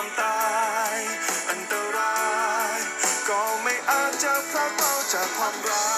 ความตาย อันตราย ก็ไม่อาจจะพรากเราจากความรัก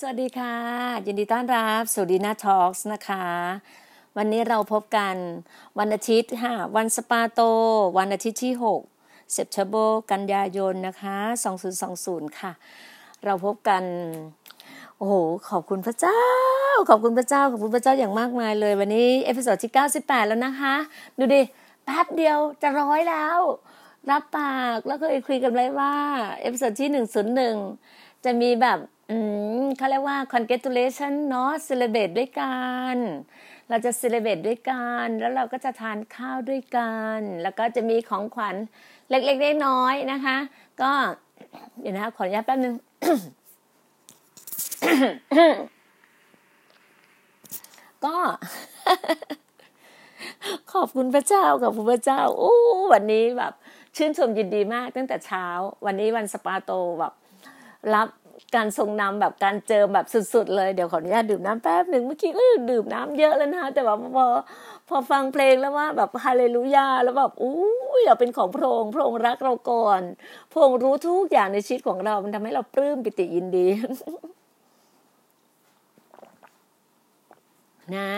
สวัสดีค่ะ ยินดีต้อนรับสู่ดีน่า Talk นะคะ วันนี้เราพบกันวันอาทิตย์ค่ะ วันสะบาโต วันอาทิตย์ที่6 September กันยายนนะคะ 2020 ค่ะ เราพบกัน โอ้โห ขอบคุณพระเจ้า ขอบคุณพระเจ้า ขอบคุณพระเจ้าอย่างมากมายเลย วันนี้ episode ที่ 98 แล้วนะคะ ดูดิ แป๊บเดียวจะร้อยแล้ว รับปากแล้วก็คุยกันไว้ว่าepisode ที่ 101 จะมีแบบ อืมเขาเรียกว่า congratulation เนาะ celebrate ด้วยกัน เราจะ celebrate ด้วยกัน แล้วเราก็จะทานข้าวด้วยกัน แล้วก็จะมีของขวัญเล็กๆน้อยๆนะคะ ก็เดี๋ยวนะคะขออนุญาตแป๊บนึงก็ ขอบคุณพระเจ้าขอบคุณพระเจ้าโอ้วันนี้แบบ ชื่นชมยินดีมากตั้งแต่เช้า วันนี้วันสปาโตแบบรับ การทรงนำแบบการเจอแบบสุด ๆ เลยเดี๋ยวขออนุญาตดื่มน้ำแป๊บหนึ่งเมื่อกี้ก็ดื่มน้ำเยอะแล้วนะคะแต่ว่าพอพอฟังเพลงแล้วว่าแบบฮาเลลูยาแล้วแบบอู้ยเราเป็นของพระองค์พระองค์รักเราก่อนพระองค์รู้ทุกอย่างในชีวิตของเรา มันทำให้เราปลื้มปิติยินดี นะ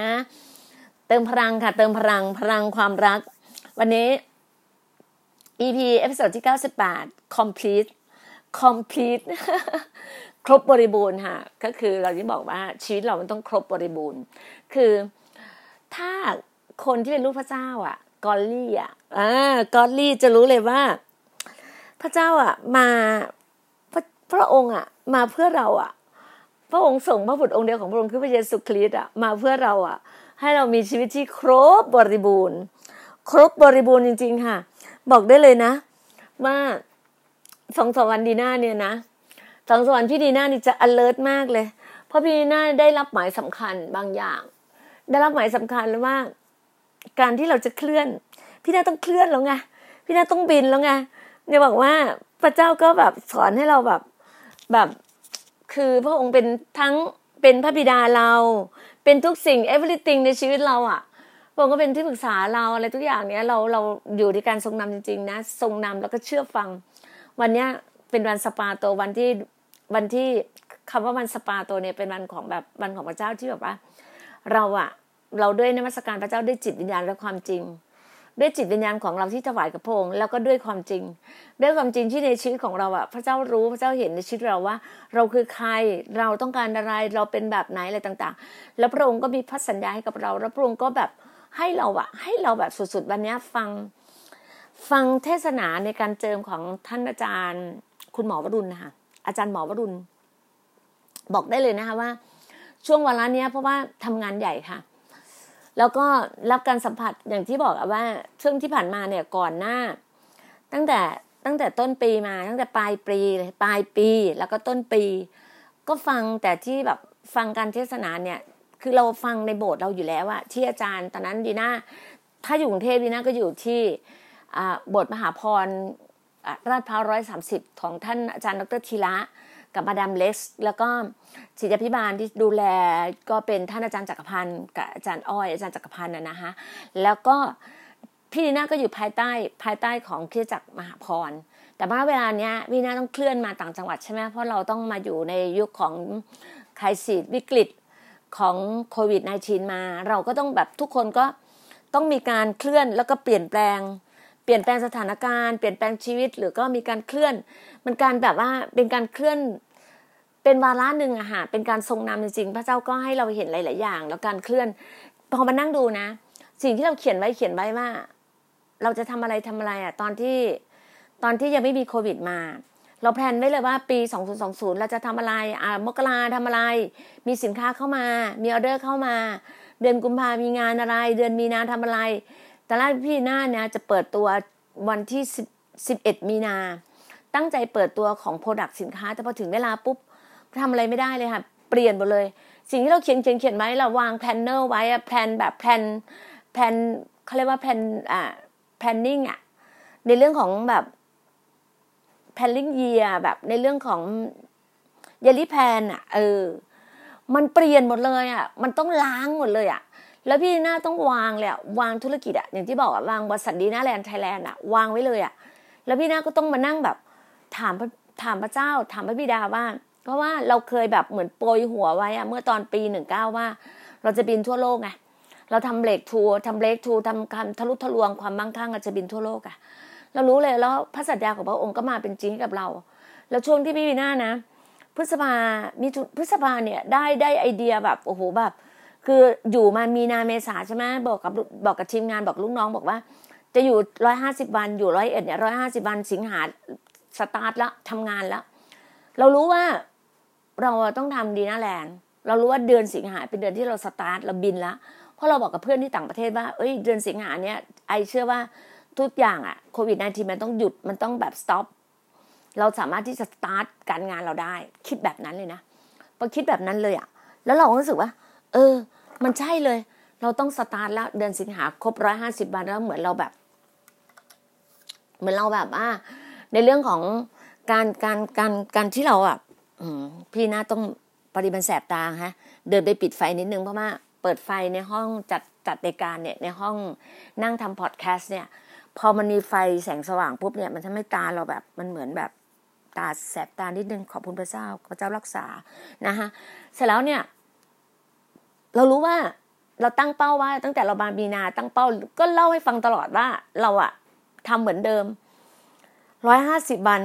เติมพลังค่ะ เติมพลังพลังความรัก วันนี้ EP เอพิโซดที่ 98 complete complete ครบบริบูรณ์ค่ะ ก็คือเราที่บอกว่าชีวิตเรามันต้องครบบริบูรณ์ คือถ้าคนที่เป็นลูกพระเจ้า อะกอลลี่อะอ่ากอลลี่จะรู้เลยว่า พระเจ้าอะ มาพระพระองค์อะ มาเพื่อเราอะ พระองค์ส่งพระบุตรองค์เดียวของพระองค์คือพระเยซูคริสต์อะมาเพื่อเราอะ ให้เรามีชีวิตที่ครบบริบูรณ์ ครบบริบูรณ์จริง ๆ ค่ะ บอกได้เลยนะ ว่า สองสวันดีน่าเนี่ยนะสองสวันพี่ดีน่านี่จะ alert มากเลย เพราะพี่ดีน่าได้รับหมายสำคัญบางอย่าง ได้รับหมายสำคัญแล้วว่า การที่เราจะเคลื่อน พี่น่าต้องเคลื่อนแล้วไงพี่น่าต้องบินแล้วไงเนี่ยบอกว่าพระเจ้าก็แบบสอนให้เราแบบแบบ คือพระองค์เป็นทั้งเป็นพระบิดาเรา เป็นทุกสิ่ง everything ในชีวิตเราอะ่ะพระองค์ก็เป็นที่ปรึกษาเราอะไรทุกอย่างเนี้ยเราเราอยู่ในการทรงนำจริงๆนะ ทรงนำแล้วก็เชื่อฟัง วันเนี้ยเป็นวันสปาโตวันที่วันที่คำว่าวันสปาโตเนี่ยเป็นวันของแบบวันของพระเจ้าที่แบบว่า เราอะเราด้วยนมัสการพระเจ้าด้วยจิตวิญญาณและความจริง ด้วยจิตวิญญาณของเราที่ถวายกับพระองค์แล้วก็ด้วยความจริง ด้วยความจริงที่ในชีวิตของเราอะพระเจ้ารู้พระเจ้าเห็นในชีวิตเราว่า เราคือใครเราต้องการอะไรเราเป็นแบบไหนอะไรต่าง ๆ แล้วพระองค์ก็มีพันสัญญาให้กับเรา แล้วพระองค์ก็แบบให้เราอะให้เราแบบสุดๆวันนี้ฟัง ฟังเทศนาในการเจิมของท่านอาจารย์ คุณหมอวรุณนะคะอาจารย์หมอวรุณ บอกได้เลยนะคะว่า ช่วงเวลาเนี้ยเพราะว่าทำงานใหญ่ค่ะ แล้วก็รับการสัมผัสอย่างที่บอกว่าช่วงที่ผ่านมาเนี่ยก่อนหน้า ตั้งแต่ตั้งแต่ต้นปีมา ตั้งแต่ปลายปีเลยปลายปี แล้วก็ต้นปี ก็ฟังแต่ที่แบบฟังการเทศนาเนี่ย คือเราฟังในโบสถ์เราอยู่แล้วอะที่อาจารย์ ตอนนั้นดีน่าถ้าอยู่กรุงเทพดีน่าก็อยู่ที่ บสถ์มหาพรราชพร้าวร้อยสามสิบของท่านอาจารย์ดรธีระกับมาดามเล็กซ์แล้วก็ศิษยพิบาลที่ดูแลก็เป็นท่านอาจารย์จักรพันธ์กับอาจารย์อ้อยอาจารย์จักรพันธ์นะนะคะแล้วก็พี่ดีน่าก็อยู่ภายใต้ภายใต้ของคริสจักรมหาพร แต่ว่าเวลาเนี้ยพี่น่าต้องเคลื่อนมาต่างจังหวัดใช่ไหมเพราะเราต้องมาอยู่ในยุคของไครซิสวิกฤตของโควิด -19 มา เราก็ต้องแบบทุกคนก็ต้องมีการเคลื่อนแล้วก็เปลี่ยนแปลง ปลี่ยนแปลงสถานการณ์เปลี่ยนแปลงชีวิตหรือก็มีการเคลื่อน มันการแบบว่าเป็นการเคลื่อนเป็นวาระหนึ่งอะค่ะเป็นการทรงนำจริงๆพระเจ้าก็ให้เราเห็นหลายๆอย่าง แล้วการเคลื่อนพอมานั่งดูนะ สิ่งที่เราเขียนไว้เขียนไว้ว่า เราจะทำอะไรทำอะไรอะตอนที่ตอนที่ยังไม่มีโควิดมา เราแพลนไว้เลยว่าปี 2020 เราจะทำอะไรอ่ามกราทำอะไร มีสินค้าเข้ามา มีออเดอร์เข้ามา เดือนกุมภามีงานอะไร เดือนมีนาทำอะไร ต่ละพี่หน้าเนี่ยจะเปิดตัววันที่สิบเอ็ดมีนา ตั้งใจเปิดตัวของ product สินค้า แต่พอถึงเวลาปุ๊บทำอะไรไม่ได้เลยค่ะ เปลี่ยนหมดเลย สิ่งที่เราเขียนเขียนเขียนไว้เราวาง planner ไว้อะ plan แบบ plan plan เขาเรียกว่า plan อ่า planning อะในเรื่องของแบบ planning year แบบในเรื่องของ yearly plan อะเออ มันเปลี่ยนหมดเลยอะมันต้องล้างหมดเลยอะ แล้วพี่น่าต้องวางเลยวางธุรกิจอะอย่างที่บอกอะวางบริษัทดีน่าแลนด์ไทยแลนด์อะวางไว้เลยอะแล้วพี่น่าก็ต้องมานั่งแบบ ถามถามพระเจ้า ถามพระบิดาว่าเพราะว่าเราเคยแบบเหมือนโปรยหัวไว้อะเมื่อตอนปีหนึ่งเก้าว่า เราจะบินทั่วโลกไงเราทำ breakthrough ทำ breakthrough ทำคำทะลุทะลวงความมั่งคั่งจะบินทั่วโลกอะเรารู้เลยแล้วพระสัญญาของพระองค์ก็มาเป็นจริงกับเรา แล้วช่วงที่พี่ดีน่านะ พฤษภามีพฤษภาเนี่ยได้ได้ไอเดียแบบโอ้โหแบบ คืออยู่มามีนาเมษาใช่ไหมบอกกับบอกกับทีมงานบอกลูกน้องบอกว่า จะอยู่ร้อยห้าสิบวันอยู่ร้อยเอ็ดเนี่ยร้อยห้าสิบวันสิงหาสตาร์ทแล้วทำงานแล้ว เรารู้ว่าเราต้องทำดีน่าแลนด์เรารู้ว่าเดือนสิงหาเป็นเดือนที่เราสตาร์ทเราบินแล้วเพราะเราบอกกับเพื่อนที่ต่างประเทศว่าเอ้ยเดือนสิงหาเนี่ย I เชื่อว่าทุกอย่างอะโควิด -19 มันต้องหยุดมันต้องแบบ stopเราสามารถที่จะสตาร์ทการงานเราได้ คิดแบบนั้นเลยนะพอคิดแบบนั้นเลยอะแล้วเราก็รู้สึกว่า เออ มันใช่เลย เราต้องสตาร์ทแล้วเดือนสิงหาครบร้อยห้าสิบวันแล้วเหมือนเราแบบ เหมือนเราแบบว่า ในเรื่องของการการการการที่เราแบบอืมพี่น่าต้องปริมันแสบตาฮะ เดินไปปิดไฟนิดนึงเพราะว่าเปิดไฟในห้องจัดจัดรายการเนี่ยในห้องนั่งทำพอดแคสต์เนี่ย พอมันมีไฟแสงสว่างปุ๊บเนี่ยมันทำให้ตาเราแบบมันเหมือนแบบตาแสบตานิดนึงขอบคุณพระเจ้าพระเจ้ารักษานะฮะเสร็จแล้วเนี่ย เรารู้ว่าเราตั้งเป้าว่า ตั้งแต่เราบานมีนาตั้งเป้าก็เล่าให้ฟังตลอดว่า เราอะทำเหมือนเดิมร้อยห้าสิบวัน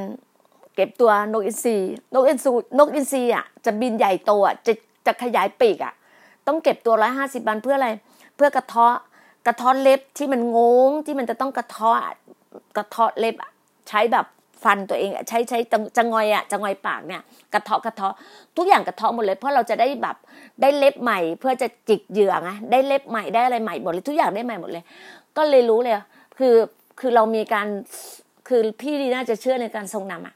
เก็บตัวนกอินทรีนกอินทรีนกอินทรีอะจะบินใหญ่โตอะจะจะขยายปีกอะ ต้องเก็บตัวร้อยห้าสิบวันเพื่ออะไร เพื่อกระเทาะกระเทาะเล็บที่มันงงที่มันจะต้องกระเทาะกระเทาะเล็บใช้แบบ ฟันตัวเองใช้ใช้จะงอยอะจะงอยปากเนี่ย กระเทาะกระเทาะทุกอย่างกระเทาะหมดเลย เพราะเราจะได้แบบได้เล็บใหม่ เพื่อจะจิกเหยื่อไงได้เล็บใหม่ได้อะไรใหม่หมดเลยทุกอย่างได้ใหม่หมดเลย ก็เลยรู้เลยคือคือเรามีการคือพี่ดีน่าจะเชื่อในการทรงนำอะ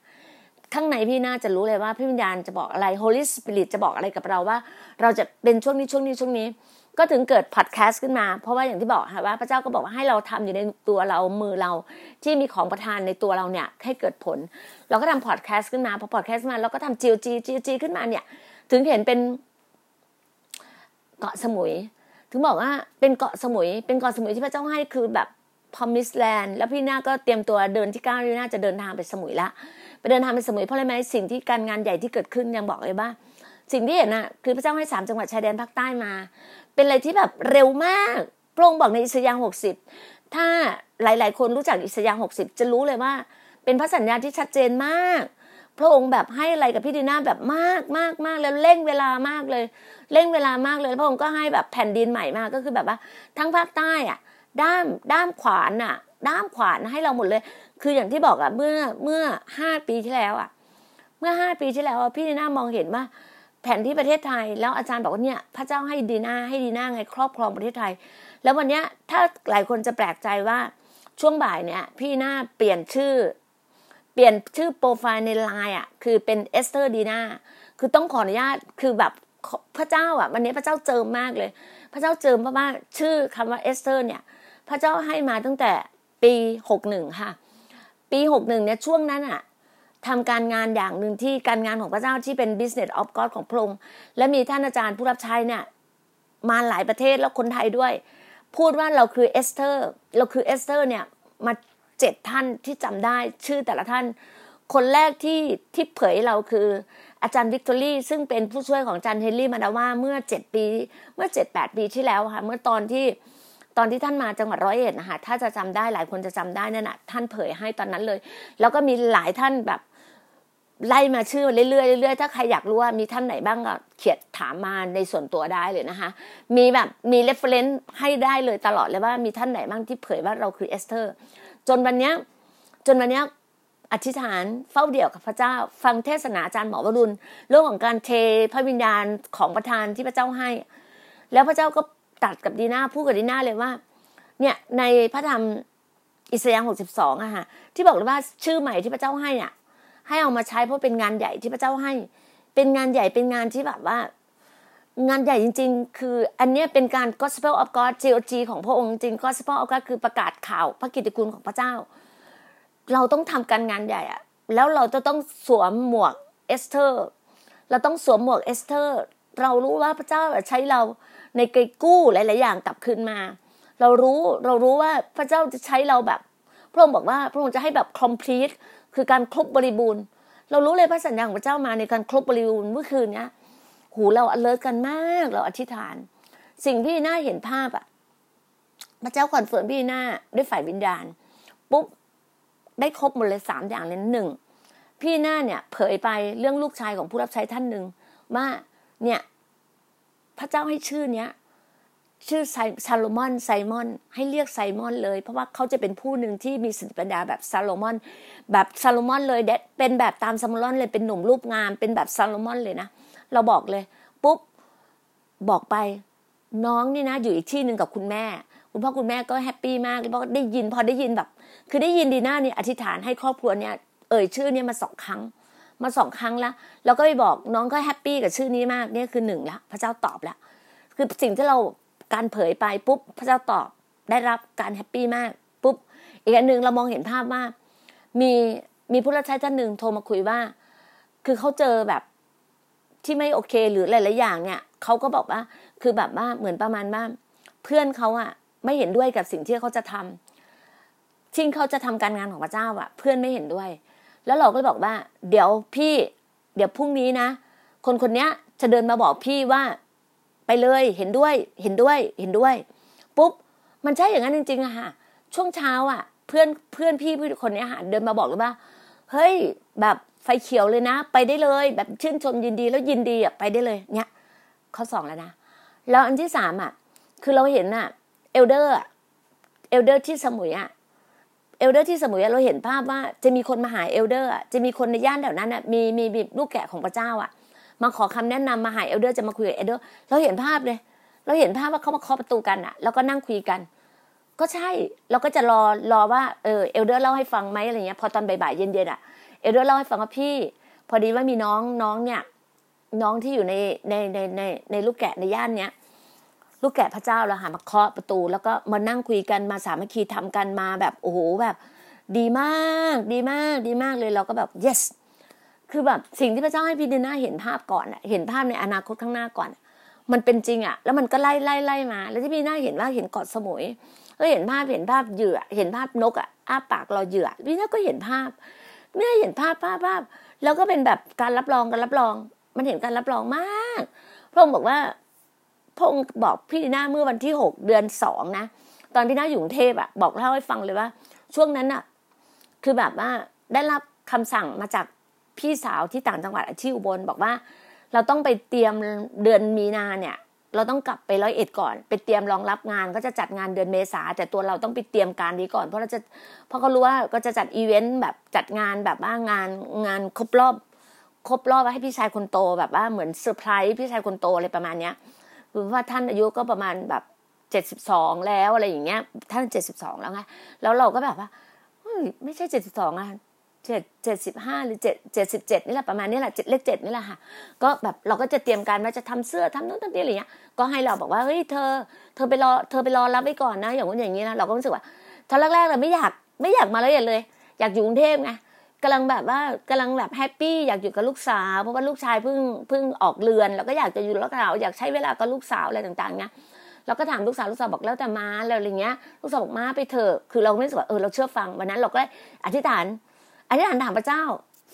ข้างในพี่น่าจะรู้เลยว่าพี่วิญญาณจะบอกอะไร Holy Spirit จะบอกอะไรกับเราว่า เราจะเป็นช่วงนี้ช่วงนี้ช่วงนี้ ก็ถึงเกิดพอดแคสต์ขึ้นมา เพราะว่าอย่างที่บอกค่ะว่าพระเจ้าก็บอกว่าให้เราทำอยู่ในตัวเรามือเราที่มีของประทานในตัวเราเนี่ยให้เกิดผล เราก็ทำพอดแคสต์ขึ้นมาพอพอดแคสต์มาเราก็ทำ GOG GOG ขึ้นมาเนี่ย ถึงเห็นเป็นเกาะสมุย ถึงบอกว่าเป็นเกาะสมุย เป็นเกาะสมุยที่พระเจ้าให้คือแบบพอมิสแลนด์แล้วพี่น้าก็เตรียมตัวเดินที่ก้าวพี่นาจะเดินทางไปสมุยละไปเดินทางไปสมุยเพราะอะไรไหมสิ่งที่การงานใหญ่ที่เกิดขึ้นยังบอกเลยว่าสิ่งที่เห็นน่ะคือพระเจ้าให้สามจังหวัดชายแดนภาคใต้มา เป็นอะไรที่แบบเร็วมากพระองค์บอกในอิสยาห์หกสิบถ้าหลาย ๆ คนรู้จักอิสยาห์หกสิบจะรู้เลยว่า เป็นพระสัญญาที่ชัดเจนมาก พระองค์แบบให้อะไรกับพี่ดีนาแบบมากมากมากแล้วเร่งเวลามากเลย เร่งเวลามากเลยพระองค์ก็ให้แบบแผ่นดินใหม่มากก็คือแบบว่า ทั้งภาคใต้อะ ด้ามด้ามขวานอะ ด้ามขวานให้เราหมดเลย คืออย่างที่บอกอะเมื่อเมื่อห้าปีที่แล้วอะเมื่อห้าปีที่แล้วพี่ดีน่ามองเห็นว่า แผนที่ประเทศไทย แล้วอาจารย์บอกว่าเนี่ยพระเจ้าให้ดีนาให้ดีนาไงครอบครองประเทศไทย แล้ววันนี้ถ้าหลายคนจะแปลกใจว่าช่วงบ่ายเนี่ย พี่หน่าเปลี่ยนชื่อ เปลี่ยนชื่อโปรไฟล์ในไลน์อะ คือเป็นเอสเตอร์ดีนาคือต้องขออนุญาตคือแบบพระเจ้าอะ วันนี้พระเจ้าเจิมมากเลย พระเจ้าเจิมเพราะว่าชื่อคำว่าเอสเตอร์เนี่ย พระเจ้าให้มาตั้งแต่ปีหกหนึ่งค่ะ ปีหกหนึ่งเนี่ยช่วงนั้นอะ ทำการงานอย่างหนึ่งที่การงานของพระเจ้าที่เป็น business of God ของพระองค์และมีท่านอาจารย์ผู้รับใช้เนี่ยมาหลายประเทศแล้วคนไทยด้วย พูดว่าเราคือเอสเตอร์เราคือเอสเตอร์เนี่ยมาเจ็ดท่านที่จำได้ชื่อแต่ละท่าน คนแรกที่ที่เผยเราคืออาจารย์วิกตอรี่ซึ่งเป็นผู้ช่วยของอาจารย์เฮนรี่มาดาว่าเมื่อเจ็ดปี เมื่อเจ็ดแปดปีที่แล้วค่ะเมื่อตอนที่ ตอนที่ท่านมาจังหวัดร้อยเอ็ดนะคะถ้าจะจำได้หลายคนจะจำได้นั่นแหะท่านเผยให้ตอนนั้นเลย แล้วก็มีหลายท่านแบบไล่มาชื่อเรื่อยๆเรื่อยๆถ้าใครอยากรู้ว่ามีท่านไหนบ้างก็เขียนถามมาในส่วนตัวได้เลยนะคะ มีแบบมี reference ให้ได้เลยตลอดเลยว่ามีท่านไหนบ้างที่เผยว่าเราคือเอสเธอร์ จนวันนี้จนวันนี้อธิษฐานเฝ้าเดี่ยวกับพระเจ้า ฟังเทศนาอาจารย์หมอวรุณเรื่องของการเทพระวิญญาณของประธานที่พระเจ้าให้ แล้วพระเจ้าก็ ตัดกับดีนาพูดกับดีนาเลยว่า เนี่ยในพระธรรมอิสยาห์หกสิบสองอะค่ะที่บอกเลยว่าชื่อใหม่ที่พระเจ้าให้อะ ให้เอามาใช้เพราะเป็นงานใหญ่ที่พระเจ้าให้ เป็นงานใหญ่เป็นงานที่แบบว่า งานใหญ่จริง ๆ คือ อันนี้เป็นการ gospel of God GOG ของพระองค์จริง gospel of God คือประกาศข่าวพระกิตติคุณของพระเจ้า เราต้องทำการงานใหญ่อะแล้วเราจะต้องสวมหมวกเอสเธอร์ เราต้องสวมหมวกเอสเธอร์ เรารู้ว่าพระเจ้าใช้เรา ในไกกู้หลาย ๆ อย่างกลับคืนมา เรารู้เรารู้ว่าพระเจ้าจะใช้เราแบบ พระองค์บอกว่าพระองค์จะให้แบบ complete คือการครบบริบูรณ์ เรารู้เลยพระสัญญาของพระเจ้ามาในการครบบริบูรณ์เมื่อคืนเนี้ยหูเราอเลิศกันมากเราอธิษฐาน สิ่งพี่หน้าเห็นภาพอะพระเจ้า confirm พี่หน้าด้วยฝ่ายวิญญาณ ปุ๊บได้ครบหมดเลยสามอย่างเลยหนึ่งพี่หน้าเนี่ย เผยไปเรื่องลูกชายของผู้รับใช้ท่านหนึ่งว่าเนี่ย พระเจ้าให้ชื่อเนี้ยชื่อซาโลมอนไซมอน ให้เรียกไซมอนเลย เพราะว่าเขาจะเป็นผู้หนึ่งที่มีสติปัญญาแบบซาโลมอน แบบซาโลมอนเลยเป็นแบบตามซาโลมอนเลยเป็นหนุ่มรูปงาม เป็นแบบซาโลมอนเลยนะเราบอกเลยปุ๊บบอกไปน้องนี่นะ อยู่อีกที่หนึ่งกับคุณแม่ คุณพ่อคุณแม่ก็ happy มากเพราะได้ยินพอได้ยินแบบ คือได้ยินดีน่านี่อธิษฐานให้ครอบครัวเนี่ยเอ่ยชื่อเนี่ยมาสองครั้ง มาสองครั้งแล้วแล้วก็ไปบอกน้องก็ happy กับชื่อนี้มากเนี่ยคือหนึ่งละพระเจ้าตอบแล้วคือสิ่งที่เราการเผยไปปุ๊บพระเจ้าตอบได้รับการ happy มากปุ๊บอีกอันหนึ่งเรามองเห็นภาพว่า มีมีผู้รับใช้ท่านหนึ่งโทรมาคุยว่า คือเขาเจอแบบที่ไม่โอเคหรือหลายๆอย่างเนี่ยเขาก็บอกว่า คือแบบว่าเหมือนประมาณว่าเพื่อนเขาอะไม่เห็นด้วยกับสิ่งที่เขาจะทำที่เขาจะทำการงานของพระเจ้าอะเพื่อนไม่เห็นด้วย แล้วเราก็เลยบอกว่า เดี๋ยวพี่ เดี๋ยวพรุ่งนี้นะ คนคนนี้จะเดินมาบอกพี่ว่า ไปเลยเห็นด้วย เห็นด้วย เห็นด้วย ปุ๊บ มันใช่อย่างนั้นจริงๆอะค่ะ ช่วงเช้าอะเพื่อนเพื่อนพี่คนนี้ค่ะเดินมาบอกเลยว่า เฮ้ย แบบไฟเขียวเลยนะ ไปได้เลย แบบชื่นชมยินดีแล้วยินดีอะไปได้เลยเนี่ยข้อสองแล้วนะแล้วอันที่สามอะคือเราเห็นอะ elder elder ที่สมุยอะ elder ที่สมุยเราเห็นภาพว่าจะมีคนมาหา elder จะมีคนในย่านแถวนั้นมีมีมีลูกแกะของพระเจ้าอะมาขอคำแนะนำมาหา elder จะมาคุยกับ elder เราเห็นภาพเลย เราเห็นภาพว่าเขามาเคาะประตูกันอะแล้วก็นั่งคุยกัน ก็ใช่เราก็จะรอรอว่าเออเอลเดอร์เล่าให้ฟังไหมอะไรเงี้ยพอตอนบ่ายๆเย็นๆอะเอลเดอร์เล่าให้ฟังว่าพี่ พอดีว่ามีน้องน้องเนี่ย น้องที่อยู่ในในในในในลูกแกะในย่านเนี้ย ลูกแกะพระเจ้าเราหามาเคาะประตู แล้วก็มานั่งคุยกันมาสามัคคีทำกันมาแบบโอ้โหแบบ ดีมากดีมากดีมากเลยเราก็แบบ yes คือแบบสิ่งที่พระเจ้าให้พี่ดีน่าเห็นภาพก่อนเห็นภาพในอนาคตข้างหน้าก่อน มันเป็นจริงอะแล้วมันก็ไล่ไล่ไล่มา แล้วที่พี่น่าเห็นว่าเห็นเกาะสมุยก็เห็นภาพเห็นภาพเหยื่อ เห็นภาพนกอะอ้าปากรอเหยื่อพี่น่าก็เห็นภาพไม่ได้เห็นภาพภาพภาพ แล้วก็เป็นแบบการรับรองการรับรอง มันเห็นการรับรองมากพระองค์บอกว่า พระองค์บอกพี่ดีน่าเมื่อวันที่หกเดือนสองนะตอนพี่น่าอยู่กรุงเทพอะบอกเล่าให้ฟังเลยว่า ช่วงนั้นอะคือแบบว่าได้รับคำสั่งมาจากพี่สาวที่ต่างจังหวัดที่อุบลบอกว่า เราต้องไปเตรียมเดือนมีนาเนี่ย เราต้องกลับไปร้อยเอ็ดก่อน ไปเตรียมรองรับงานก็จะจัดงานเดือนเมษาแต่ตัวเราต้องไปเตรียมการนี้ก่อน เพราะเราจะเพราะเขารู้ว่าก็จะจัดอีเวนต์แบบจัดงานแบบว่างานงานครบรอบครบรอบให้พี่ชายคนโตแบบว่าเหมือนเซอร์ไพรส์พี่ชายคนโตอะไรประมาณเนี้ย คือว่าท่านอายุก็ประมาณแบบเจ็ดสิบสองแล้วอะไรอย่างเงี้ย ท่านเจ็ดสิบสองแล้วไงแล้วเราก็แบบว่าไม่ใช่เจ็ดสิบสองอะเจ็ดเจ็ดสิบห้าหรือเจ็ดเจ็ดสิบเจ็ดนี่แหละประมาณนี้แหละเจ็ดเลขเจ็ดนี่แหละค่ะ ก็แบบเราก็จะเตรียมการว่าจะทำเสื้อทำนู่นทำนี่อะไรเงี้ยก็ให้เราบอกว่าเฮ้ยเธอ เธอไปรอเธอไปรอรับไว้ก่อนนะ อย่างนู้นอย่างนี้นะเราก็รู้สึกว่าตอนแรกๆเราไม่อยากไม่อยากมาละเอียดเลย อยากอยู่กรุงเทพไง กำลังแบบว่ากำลังแบบ happy อยากอยู่กับลูกสาว เพราะว่าลูกชายเพิ่งเพิ่งออกเรือน แล้วก็อยากจะอยู่กับลูกสาวอยากใช้เวลากับลูกสาวอะไรต่างๆเนี้ยเราก็ถามลูกสาวลูกสาวบอกแล้วแต่มาแล้วอะไรเงี้ยลูกสาวบอกมาไปเถอะคือเราไม่รู้สึกว่าเออเราเชื่อฟังวันนั้นเราก็อธิษฐานอธิษฐานถามพระเจ้า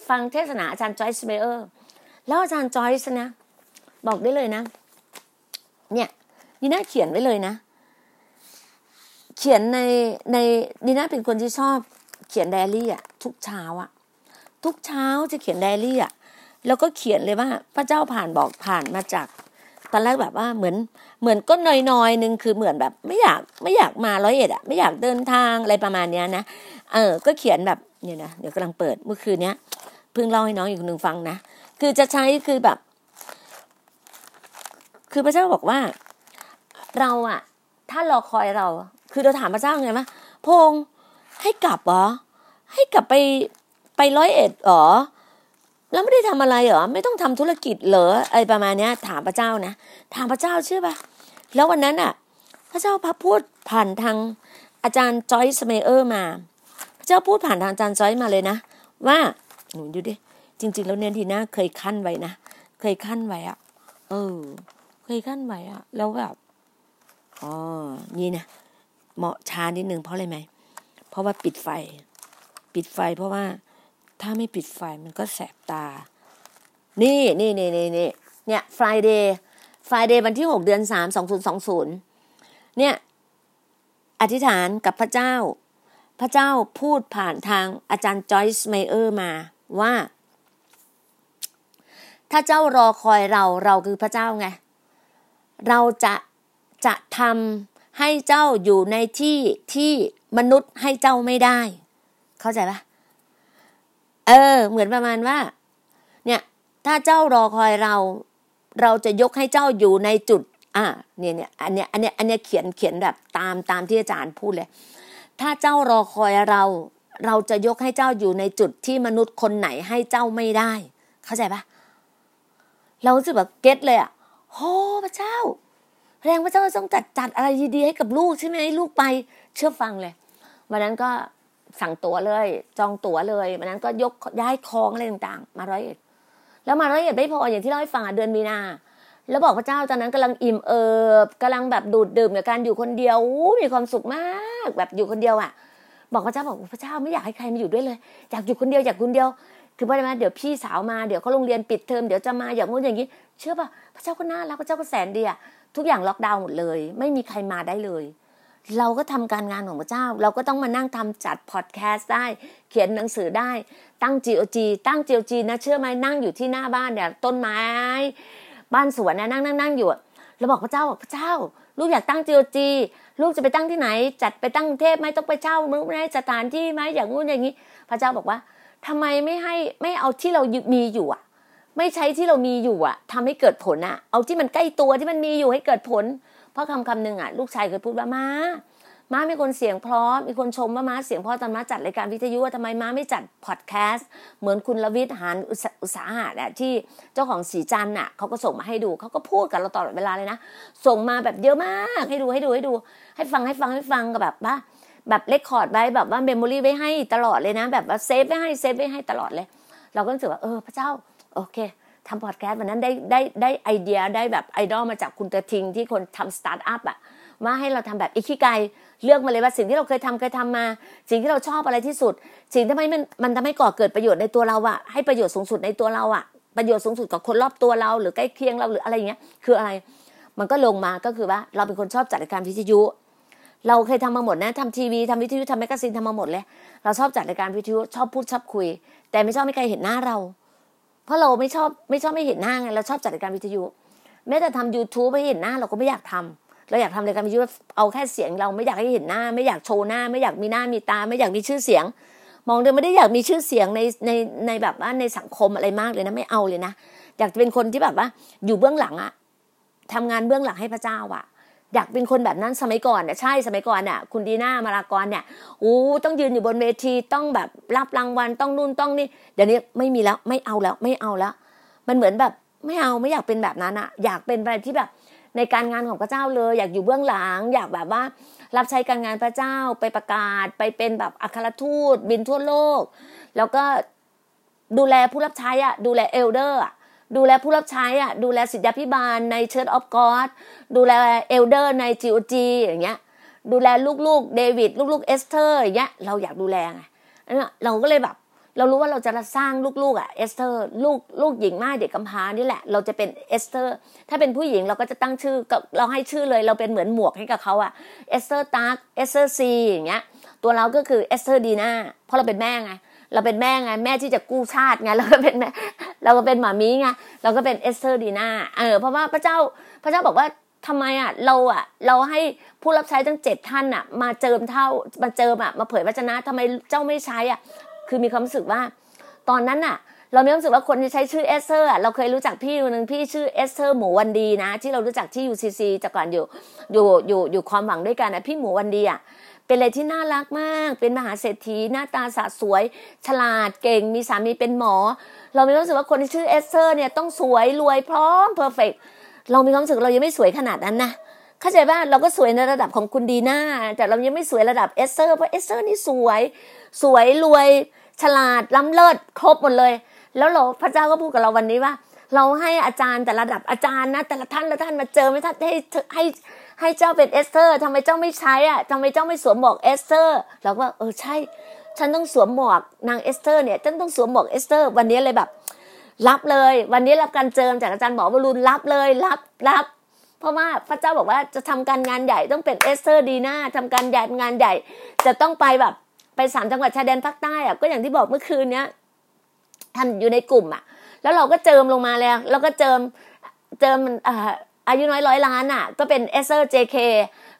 ฟังเทศนาอาจารย์จอยส์เมเออร์แล้วอาจารย์จอยส์นะบอกได้เลยนะ เนี่ยดีน่าเขียนไว้เลยนะ เขียนในในดีน่าเป็นคนที่ชอบเขียนไดอารี่อะทุกเช้าอะ ทุกเช้าจะเขียนไดอารี่อะแล้วก็เขียนเลยว่าพระเจ้าผ่านบอกผ่านมาจากตอนแรกแบบว่าเหมือนเหมือนก็น้อยๆหนึ่งคือเหมือนแบบไม่อยากไม่อยากมาร้อยเอ็ดอะไม่อยากเดินทางอะไรประมาณเนี้ยนะเออก็เขียนแบบเนี่ยนะเดี๋ยวกำลังเปิดเมื่อคืนเนี้ยเพิ่งเล่าให้น้องอีกคนหนึ่งฟังนะคือจะใช้คือแบบ คือพระเจ้าบอกว่า เราอะถ้ารอคอยเรา คือเราถามพระเจ้าไงว่าพงให้กลับเหรอให้กลับไป ไปร้อยเอ็ดหรอแล้วไม่ได้ทำอะไรเหรอไม่ต้องทำธุรกิจเหรออะไรประมาณเนี้ย ถามพระเจ้านะ ถามพระเจ้าเชื่อปะแล้ววันนั้นอะพระเจ้าพระพูดผ่านทางอาจารย์จอยสเมเออร์มา พระเจ้าพูดผ่านทางอาจารย์จอยมาเลยนะ ว่าหนูดูดิจริง ๆ แล้วเนี่ยทีน่าเคยขั้นไว้นะเคยขั้นไว้อะเออ เคยขั้นไว้อะแล้วแบบอ๋อนี่นะเหมาะช้านิดนึงเพราะอะไรไหมเพราะว่าปิดไฟ ปิดไฟเพราะว่า ถ้าไม่ปิดไฟมันก็แสบตา นี่นี่นี่นี่นี่เนี่ย Friday Friday วันที่หกเดือนสามสองศูนย์สองศูนย์เนี่ยอธิษฐานกับพระเจ้า พระเจ้าพูดผ่านทางอาจารย์จอยส์เมเออร์มาว่า ถ้าเจ้ารอคอยเราเราคือพระเจ้าไง เราจะจะทำให้เจ้าอยู่ในที่ที่มนุษย์ให้เจ้าไม่ได้ เข้าใจปะ เออ เหมือนประมาณว่า เนี่ย ถ้าเจ้ารอคอยเรา เราจะยกให้เจ้าอยู่ในจุด อ่า เนี่ยเนี่ยอันเนี้ยอันเนี้ยอันเนี้ยเขียนเขียนแบบตามตามที่อาจารย์พูดเลย ถ้าเจ้ารอคอยเรา เราจะยกให้เจ้าอยู่ในจุดที่มนุษย์คนไหนให้เจ้าไม่ได้ เข้าใจปะเราสึกแบบเก็ตเลยอะโอ้พระเจ้าแรงพระเจ้าต้องจัดจัดอะไรดีๆให้กับลูกใช่ไหมลูกไปเชื่อฟังเลยวันนั้นก็ สั่งตั๋วเลย จองตั๋วเลยวันนั้นก็ยกย้ายคลองอะไรต่างๆ มาร้อยเอ็ดแล้วมาละเอียดไม่พออย่างที่เล่าให้ฟังเดือนมีนาแล้วบอกพระเจ้าตอนนั้นกำลังอิ่มเอิบกำลังแบบดูดดื่มกับการอยู่คนเดียวมีความสุขมากแบบอยู่คนเดียวอะ บอกพระเจ้าบอกพระเจ้าไม่อยากให้ใครมาอยู่ด้วยเลยอยากอยู่คนเดียวอยากคนเดียว คือพระอะไรเดี๋ยวพี่สาวมาเดี๋ยวเขาโรงเรียนปิดเทอมเดี๋ยวจะมาอย่างงู้นอย่างนี้ เชื่อป่ะพระเจ้าก็น่ารักพระเจ้าก็แสนดีอะทุกอย่างล็อกดาวน์หมดเลย ไม่มีใครมาได้เลย เราก็ทำการงานของพระเจ้า เราก็ต้องมานั่งทำจัดพอดแคสต์ได้ เขียนหนังสือได้ ตั้ง GOG ตั้ง GOG นะเชื่อไหมนั่งอยู่ที่หน้าบ้านเนี่ยต้นไม้ บ้านสวนนะนั่งนั่งนั่งอยู่เราบอกพระเจ้าบอกพระเจ้า ลูกอยากตั้ง GOG ลูกจะไปตั้งที่ไหน จัดไปตั้งเทพไหมต้องไปเช่ามือไม่สถานที่ไหมอย่างงู้นอย่างนี้ พระเจ้าบอกว่าทำไมไม่ให้ไม่เอาที่เรามีอยู่อะ ไม่ใช้ที่เรามีอยู่อะทำให้เกิดผลอะ เอาที่มันใกล้ตัวที่มันมีอยู่ให้เกิดผล เพราะคำคำหนึ่งอะลูกชายเคยพูดว่าม้าม้ามีคนเสียงเพราะมีคนชมว่าม้าเสียงเพราะตอนม้าจัดรายการวิทยุว่าทำไมม้าไม่จัดพอดแคสต์เหมือนคุณลวิทย์หานอุตสาหะเนี่ยที่เจ้าของสีจันน่ะเขาก็ส่งมาให้ดูเขาก็พูดกับเราตลอดเวลาเลยนะ ส่งมาแบบเยอะมากให้ดูให้ดูให้ดู ให้ฟังให้ฟังให้ฟังกับแบบว่าแบบ record ไว้แบบว่า memory ไว้ให้ตลอดเลยนะ แบบว่า save ไว้ให้ save ไว้ให้ตลอดเลย เราก็รู้สึกว่าเออพระเจ้าโอเค ทำพอดแคสต์วันนั้นได้ได้ได้ไอเดียได้แบบไอดอลมาจากคุณเตอร์ทิงที่คนทำสตาร์ทอัพอะว่าให้เราทำแบบอิคิไกเลือกมาเลยว่าสิ่งที่เราเคยทำเคยทำมา สิ่งที่เราชอบอะไรที่สุด สิ่งที่ไม่มันมันทำให้ก่อเกิดประโยชน์ในตัวเราอะให้ประโยชน์สูงสุดในตัวเราอะประโยชน์สูงสุดกับคนรอบตัวเรา หรือใกล้เคียงเราหรืออะไรเงี้ย คืออะไร มันก็ลงมาก็คือว่าเราเป็นคนชอบจัดรายการวิทยุ เราเคยทำมาหมดนะทำทีวีทำวิทยุทำแมกกาซีนทำมาหมดเลย เราชอบจัดรายการวิทยุชอบพูดชอบคุย แต่ไม่ชอบไม่ใครเห็นหน้าเรา เพราะเราไม่ชอบไม่ชอบไม่เห็นหน้าไงเราชอบจัดรายการวิทยุแม้แต่ทำ YouTube ไม่เห็นหน้าเราก็ไม่อยากทำเราอยากทำรายการวิทยุเอาแค่เสียงเราไม่อยากให้เห็นหน้า ไม่อยากโชว์หน้า ไม่อยากมีหน้ามีตา ไม่อยากมีชื่อเสียง มองเดิมไม่ได้อยากมีชื่อเสียงในในในแบบว่าในสังคมอะไรมากเลยนะไม่เอาเลยนะอยากจะเป็นคนที่แบบว่า อยู่เบื้องหลังอะทำงานเบื้องหลังให้พระเจ้าอะ อยากเป็นคนแบบนั้นสมัยก่อนเนี่ยใช่สมัยก่อนเนี่ยคุณดีน่ามารากรเนี่ยโอ้ต้องยืนอยู่บนเวทีต้องแบบรับรางวัลต้องนู่นต้องนี่เดี๋ยวนี้ไม่มีแล้วไม่เอาแล้วไม่เอาแล้ว มันเหมือนแบบไม่เอาไม่อยากเป็นแบบนั้นอะอยากเป็นอะไรที่แบบในการงานของพระเจ้าเลย อยากอยู่เบื้องหลัง อยากแบบว่า รับใช้การงานพระเจ้าไปประกาศ ไปเป็นแบบอัครทูตบินทั่วโลก แล้วก็ดูแลผู้รับใช้อะดูแล elder อะ ดูแลผู้รับใช้อะดูแลศิษยาภิบาลใน Church of God ดูแล elder ใน GOG อย่างเงี้ย ดูแลลูกๆเดวิดลูกๆเอสเธอร์อย่างเงี้ยเราอยากดูแลไงเราก็เลยแบบเรารู้ว่าเราจะสร้างลูกๆอะเอสเธอร์ลูกลูกหญิงม่ายเด็กกำพร้านี่แหละ เราจะเป็นเอสเธอร์ ถ้าเป็นผู้หญิงเราก็จะตั้งชื่อเราให้ชื่อเลย เราเป็นเหมือนหมวกให้กับเขาอะเอสเธอร์ตาร์กเอสเธอร์ซีอย่างเงี้ย ตัวเราก็คือเอสเธอร์ดีน่าเพราะเราเป็นแม่ไงเราเป็นแม่ไงแม่ที่จะกู้ชาติไงเราก็เป็นแม่ เราก็เป็นหม่ามี้ไงเราก็เป็นเอสเธอร์ดีน่าเออเพราะว่าพระเจ้าพระเจ้าบอกว่าทำไมอะเราอะ เราให้ผู้รับใช้ทั้งเจ็ดท่านอะ มาเจิมเท่ามาเจิมอะมาเผยวจนะทำไมเจ้าไม่ใช้อะ คือมีความรู้สึกว่า ตอนนั้นน่ะ เรามีความรู้สึกว่าคนที่ใช้ชื่อเอสเธอร์เราเคยรู้จักพี่คนหนึ่งพี่ชื่อเอสเธอร์หมูวันดีนะ ที่เรารู้จักที่ UCC จากก่อนอยู่อยู่อยู่อยู่ความหวังด้วยกันนะพี่หมูวันดีอะ เป็นอะไรที่น่ารักมาก เป็นมหาเศรษฐีหน้าตาสะสวย ฉลาดเก่ง มีสามีเป็นหมอ เรามีความรู้สึกว่าคนที่ชื่อเอสเธอร์เนี่ยต้องสวยรวยพร้อม perfect เรามีความรู้สึกเรายังไม่สวยขนาดนั้นนะเข้าใจป่ะเราก็สวยในระดับของคุณดีน่าแต่เรายังไม่สวยระดับเอสเธอร์เพราะเอสเธอร์นี่สวย สวยรวย ฉลาดล้ำเลิศครบหมดเลย แล้วเราพระเจ้าก็พูดกับเราวันนี้ว่าเราให้อาจารย์แต่ระดับอาจารย์นะแต่ละท่านละท่านมาเจิมแต่ละท่านให้ให้ ให้เจ้าเป็นเอสเตอร์ทำไมเจ้าไม่ใช้อะทำไมเจ้าไม่สวมหมวกเอสเตอร์เราก็เออใช่ ฉันต้องสวมหมวกนางเอสเตอร์เนี่ยฉันต้องสวมหมวกเอสเตอร์ วันนี้เลยแบบ รับเลย วันนี้รับการเจิมจากอาจารย์หมอวรุณรับเลยรับรับเพราะว่าพระเจ้าบอกว่าจะทำการงานใหญ่ต้องเป็นเอสเตอร์ดีน่าทำการใหญ่งานใหญ่ จะต้องไปแบบไปสามจังหวัดชายแดนภาคใต้อะก็อย่างที่บอกเมื่อคืนเนี้ยทำอยู่ในกลุ่มอะแล้วเราก็เจิมลงมาแล้วแล้วก็เจิมเจิมอ อายุน้อยร้อยล้านอะก็เป็นเอเซอร์เจเค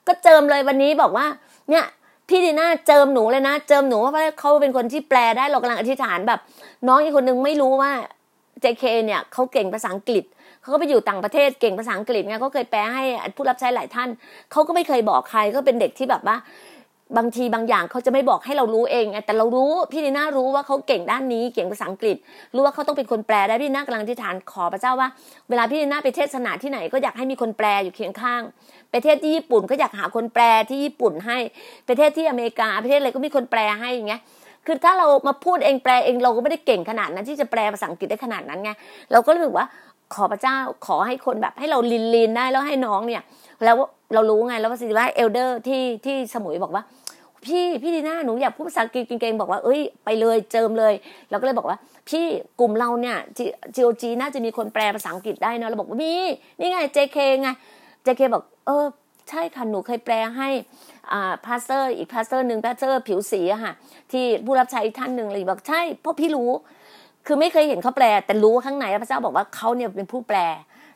ก็เจิมเลยวันนี้บอกว่า เนี่ยพี่ดีน่าเจิมหนูเลยนะ เจิมหนูเพราะเขาเป็นคนที่แปลได้เรากำลังอธิษฐานแบบ น้องอีกคนนึงไม่รู้ว่าเจเคเนี่ยเขาเก่งภาษาอังกฤษเขาก็ไปอยู่ต่างประเทศเก่งภาษาอังกฤษไงเขาเคยแปลให้ผู้รับใช้หลายท่านเขาก็ไม่เคยบอกใครก็เป็นเด็กที่แบบว่า บางทีบางอย่างเขาจะไม่บอกให้เรารู้เองแต่เรารู้พี่นีน่ารู้ว่าเขาเก่งด้านนี้เก่งภาษาอังกฤษ รู้ว่าเขาต้องเป็นคนแปลได้พี่นีน่ากำลังที่ฐานขอพระเจ้าว่า เวลาพี่นีน่าไปเทศนาที่ไหนก็อยากให้มีคนแปลอยู่เคียงข้างไปเทศที่ญี่ปุ่นก็อยากหาคนแปลที่ญี่ปุ่นให้ไปเทศที่อเมริกาประเทศอะไรก็มีคนแปลให้อย่างเงี้ยคือถ้าเรามาพูดเองแปลเองเราก็ไม่ได้เก่งขนาดนั้นที่จะแปลภาษาอังกฤษได้ขนาดนั้นไงเราก็รู้สึกว่าขอพระเจ้าขอให้คนแบบให้เราลินลินได้แล้วให้น้องเนี่ย แล้วเรารู้ไงแล้วว่าสิว่า elder ที่ที่สมุยบอกว่า พี่พี่ดีน่าหนูอยากพูดภาษาอังกฤษเก่งๆบอกว่าเอ้ยไปเลยเจิมเลยเราก็เลยบอกว่า พี่กลุ่มเราเนี่ย GOG น่าจะมีคนแปลภาษาอังกฤษได้เนาะเราบอกว่ามีนี่ไง JK ไง JK บอกเออใช่ค่ะหนูเคยแปลให้อ่า pastor อีก pastor หนึ่ง pastor ผิวสีอะค่ะ ที่ผู้รับใช้ท่านหนึ่งเลยบอกใช่เพราะพี่รู้ คือไม่เคยเห็นเขาแปล แต่รู้ข้างในพระเจ้าบอกว่าเขาเนี่ยเป็นผู้แปล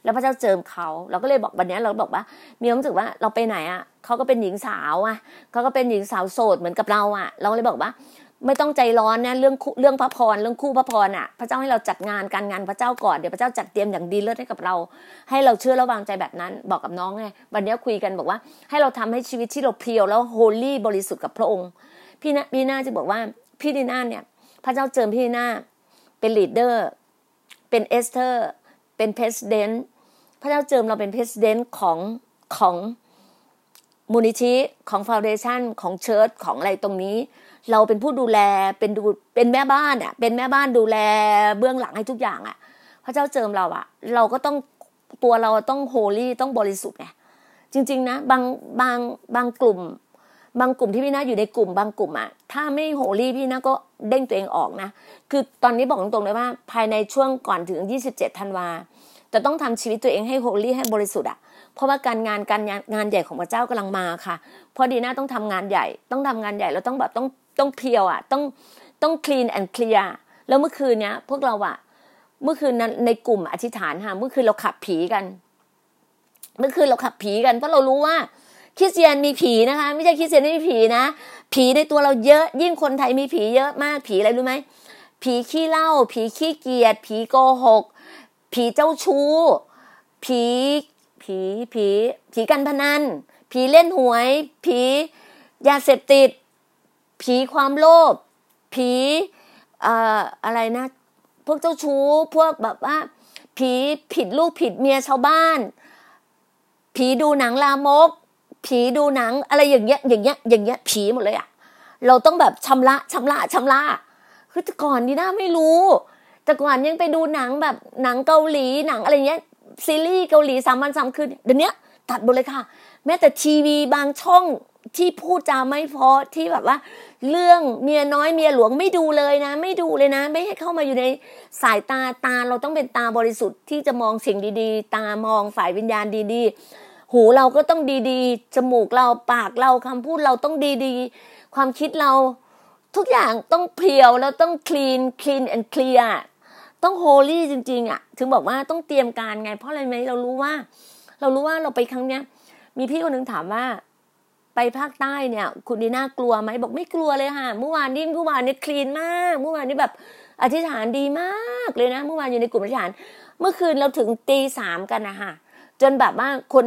แล้วพระเจ้าเจิมเขาเราก็เลยบอกวันนี้เราบอกว่า มีความรู้สึกว่าเราไปไหนอะเขาก็เป็นหญิงสาวอะเขาก็เป็นหญิงสาวโสดเหมือนกับเราอะ เราเลยบอกว่า ไม่ต้องใจร้อนนะเรื่องเรื่องพระพรเรื่องคู่พระพรอะ พระเจ้าให้เราจัดงานการงานพระเจ้าก่อนเดี๋ยวพระเจ้าจัดเตรียมอย่างดีเลิศให้กับเรา ให้เราเชื่อและวางใจแบบนั้น บอกกับน้องไงวันนี้คุยกันบอกว่า ให้เราทำให้ชีวิตที่เราเพียวแล้วโฮลี่บริสุทธิ์กับพระองค์พี่นะพี่น่าจะบอกว่าพี่ดีน่าเนี่ย พระเจ้าเจิมพี่ดีน่าเป็น leader เป็นเอสเตอร์ เป็น president พระเจ้าเจิมเราเป็น president ของของมูลนิธิของ foundation ของ church ของอะไรตรงนี้ เราเป็นผู้ดูแลเป็นดูเป็นแม่บ้านอะ เป็นแม่บ้านดูแลเบื้องหลังให้ทุกอย่างอะ พระเจ้าเจิมเราอะ เราก็ต้องตัวเราต้อง holy ต้องบริสุทธิ์ไงจริง ๆ นะบางบางบางกลุ่ม บางกลุ่มที่พี่นาอยู่ในกลุ่ม บางกลุ่มอะถ้าไม่โฮลี่พี่นาก็เด้งตัวเองออกนะ คือตอนนี้บอกตรงๆเลยว่า ภายในช่วงก่อนถึง 27ธันวาจะต้องทำชีวิตตัวเองให้โฮลี่ให้บริสุทธิ์อะเพราะว่าการงานการงานใหญ่ของพระเจ้ากำลังมาค่ะพราะดีน่าต้องทำงานใหญ่ ต้องทำงานใหญ่แล้วต้องแบบต้องต้องเพียวอะต้องต้องคลีนแอนด์เคลียร์แล้วเมื่อคืนเนี้ยพวกเราอะเมื่อคืนนั้นในกลุ่มอธิษฐานค่ะเมื่อคืนเราขับผีกัน เมื่อคืนเราขับผีกันเพราะเรารู้ว่าคริสเตียนมีผีนะคะ ไม่ใช่คริสเตียนไม่มีผีนะ ผีในตัวเราเยอะ ยิ่งคนไทยมีผีเยอะมากผีอะไรรู้ไหมผีขี้เหล้าผีขี้เกียจผีโกหก ผีเจ้าชู้ ผีผีผีผีกันพนัน ผีเล่นหวย ผียาเสพติด ผีความโลภผีอ่าอะไรนะ พวกเจ้าชู้พวกแบบว่า ผีผิดลูกผิดเมียชาวบ้าน ผีดูหนังลามก ผีดูหนังอะไรอย่างเงี้ยอย่างเงี้ยอย่างเงี้ยผีหมดเลยอะเราต้องแบบชำระชำระชำระคือแต่ก่อนดีนะไม่รู้ แต่ก่อนยังไปดูหนังแบบหนังเกาหลีหนังอะไรเงี้ยซีรีส์เกาหลีสามวันสามคืนเดี๋ยวนี้ตัดหมดเลยค่ะ แม้แต่ทีวีบางช่องที่พูดจาไม่พอที่แบบว่า เรื่องเมียน้อยเมียหลวงไม่ดูเลยนะ ไม่ดูเลยนะ ไม่ให้เข้ามาอยู่ในสายตาตาเราต้องเป็นตาบริสุทธิ์ที่จะมองสิ่งดีๆ ตามองฝ่ายวิญญาณดีๆ หูเราก็ต้องดีๆ จมูกเราปากเราคำพูดเราต้องดีๆ ความคิดเราทุกอย่างต้องเพียวแล้วต้องคลีนคลีนแอนเคลียร์ ต้องโฮลี่จริงๆอะ ถึงบอกว่าต้องเตรียมการไง เพราะอะไรไหมเรารู้ว่า เรารู้ว่าเราไปครั้งเนี้ย มีพี่คนหนึ่งถามว่า ไปภาคใต้เนี่ย คุณดีน่ากลัวไหมบอกไม่กลัวเลยค่ะเมื่อวานนี้เมื่อวานนี้คลีนมากเมื่อวานนี้แบบอธิษฐานดีมากเลยนะ เมื่อวานอยู่ในกลุ่มอธิษฐาน เมื่อคืนเราถึงตีสามกันนะคะจนแบบว่าคน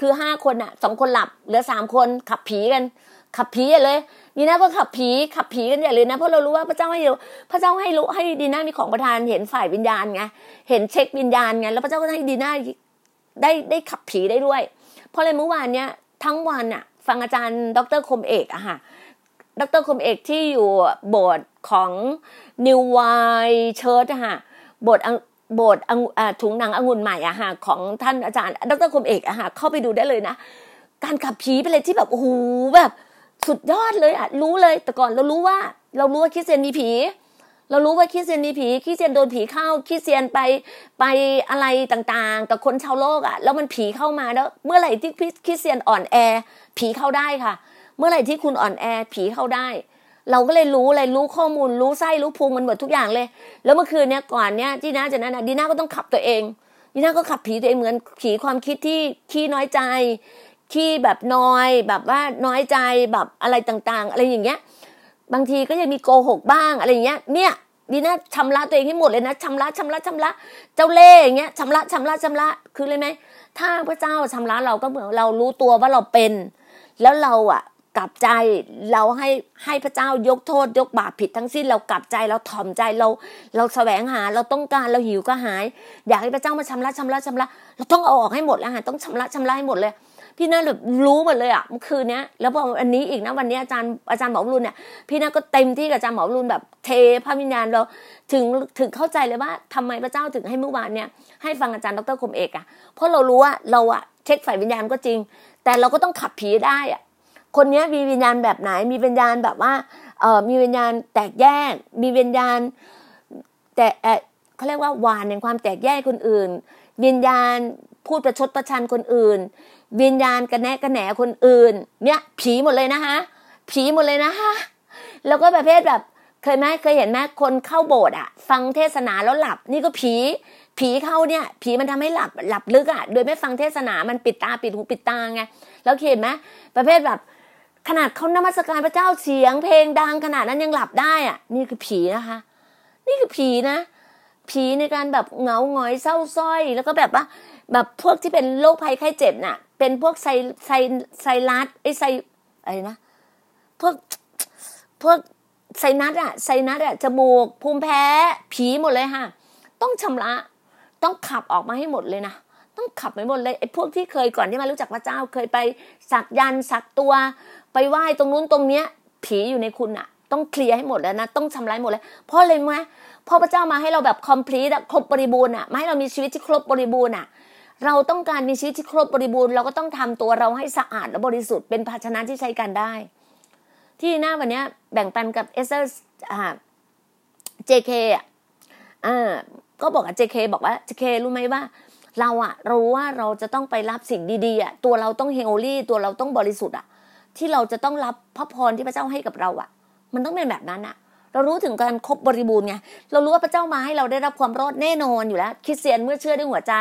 คือห้าคนอะสองคนหลับเหลือสามคนขับผีกัน ขับผีเลยดีน่าก็ขับผีขับผีกันใหญ่เลยนะเพราะเรารู้ว่าพระเจ้าให้พระเจ้าให้รู้ให้ดีน่ามีของประทานเห็นฝ่ายวิญญาณไงเห็นเช็ควิญญาณไงแล้วพระเจ้าก็ให้ดีน่าได้ได้ขับผีได้ด้วย เพราะอะไรเมื่อวานเนี้ยทั้งวันอะฟังอาจารย์ ดรคมเอกอะค่ะดรคมเอกที่อยู่โบสถ์ของนิวไวเชิร์ตอะค่ะโบสถ์โบสถ์ถุงหนังองุ่นใหม่อะค่ะของท่านอาจารย์ ดรคมเอกอะค่ะเข้าไปดูได้เลยนะ การขับผีเป็นอะไรที่แบบโอ้โหแบบ สุดยอดเลยอะรู้เลย แต่ก่อนเรารู้ว่า เรารู้ว่าคริสเตียนมีผี เรารู้ว่าคริสเตียนมีผีคริสเตียนโดนผีเข้าคริสเตียนไปไปอะไรต่างๆ กับคนชาวโลกอะแล้วมันผีเข้ามาแล้ว เมื่อไหร่ที่คริสเตียนอ่อนแอ ผีเข้าได้ค่ะ เมื่อไหร่ที่คุณอ่อนแอผีเข้าได้ เราก็เลยรู้เลยรู้ข้อมูล รู้ไส้รู้พุงมันหมดทุกอย่างเลย แล้วเมื่อคืนเนี้ยก่อนเนี้ยที่น่าจะนั้นดีน่าก็ต้องขับตัวเองดีน่าก็ขับผีตัวเองเหมือนผีความคิดที่ขี้น้อยใจ ขี้แบบน้อยแบบว่าน้อยใจแบบอะไรต่างๆ อะไรอย่างเงี้ย บางทีก็ยังมีโกหกบ้างอะไรอย่างเงี้ย เนี่ยดีนะชำระตัวเองให้หมดเลยนะชำระชำระชำระ เจ้าเล่ห์อย่างเงี้ยชำระชำระชำระคือเลยไหมถ้าพระเจ้าชำระเราก็เหมือนเรารู้ตัวว่าเราเป็น แล้วเราอะกลับใจเราให้ให้พระเจ้ายกโทษ ยกบาปผิดทั้งสิ้น เรากลับใจเราถ่อมใจเรา เราแสวงหาเราต้องการเราหิวก็หาย อยากให้พระเจ้ามาชำระชำระชำระ เราต้องเอาออกให้หมดแล้วฮะต้องชำระชำระให้หมดเลย พี่นาแบบรู้หมดเลยอะเมื่อคืนเนี้ยแล้วพออันนี้อีกนะวันนี้อาจารย์อาจารย์หมอรุนเนี่ยพี่นาก็เต็มที่กับอาจารย์หมอรุนแบบเทพระวิญญาณเราถึงถึงเข้าใจเลยว่าทำไมพระเจ้าถึงให้เมื่อวานเนี่ยให้ฟังอาจารย์ดรคมเอกอะเพราะเรารู้ว่าเราอะเช็คฝ่ายวิญญาณก็จริง แต่เราก็ต้องขับผีได้อะคนนี้มีวิญญาณแบบไหน มีวิญญาณแบบว่าเออมีวิญญาณแตกแยก มีวิญญาณ แต่เขาเรียกว่าวานในความแตกแยกคนอื่น วิญญาณพูดประชดประชันคนอื่น วิญญาณกระแนะกระแหนคนอื่น เนี่ย ผีหมดเลยนะคะผีหมดเลยนะคะแล้วก็ประเภทแบบเคยไหมเคยเห็นไหมคนเข้าโบสถ์อะฟังเทศนาแล้วหลับ นี่ก็ผี ผีเข้าเนี่ย ผีมันทำให้หลับหลับลึกอะโดยไม่ฟังเทศนามันปิดตาปิดหูปิดตาไงแล้วเห็นไหมประเภทแบบขนาดเขานมัสการพระเจ้าเสียง เพลงดังขนาดนั้นยังหลับได้อะนี่คือผีนะคะ นี่คือผีนะ ผีในการแบบเหงาหงอยเศร้าส้อย แล้วก็แบบว่าแบบพวกที่เป็นโรคภัยไข้เจ็บน่ะ เป็นพวกไซไซไซรัสไอไซอะไรนะพวกพวกไซนัสอะไซนัสอะจมูก ภูมิแพ้ผีหมดเลยค่ะ ต้องชำระต้องขับออกมาให้หมดเลยนะต้องขับไปหมดเลยไอ้พวกที่เคยก่อนที่มารู้จักพระเจ้าเคยไปสักยันสักตัว ไปไหว้ตรงนู้นตรงเนี้ย ผีอยู่ในคุณอะต้องเคลียร์ให้หมดแล้วนะต้องชำระหมดเลยเพราะอะไรไหมพราะพระเจ้ามาให้เราแบบคอมพลีทอะครบบริบูรณ์อะมาให้เรามีชีวิตที่ครบบริบูรณ์อะ เราต้องการมีชีวิตที่ครบบริบูรณ์เราก็ต้องทำตัวเราให้สะอาดและบริสุทธิ์เป็นภาชนะที่ใช้กันได้ ที่หน้าวันนี้แบ่งปันกับเอสเตอร์อ่า JK อ่าก็บอกกับ JK บอกว่า JK รู้ไหมว่า เราอะรู้ว่าเราจะต้องไปรับสิ่งดีๆอะตัวเราต้อง holy ตัวเราต้องบริสุทธิ์อะที่เราจะต้องรับพระพรที่พระเจ้าให้กับเราอะ่ะมันต้องเป็นแบบนั้นอะ เรารู้ถึงการครบบริบูรณ์ไงเรารู้ว่าพระเจ้ามาให้เราได้รับความรอดแน่นอนอยู่แล้วคริสเตียนเมื่อเชื่อด้วยหัวใจ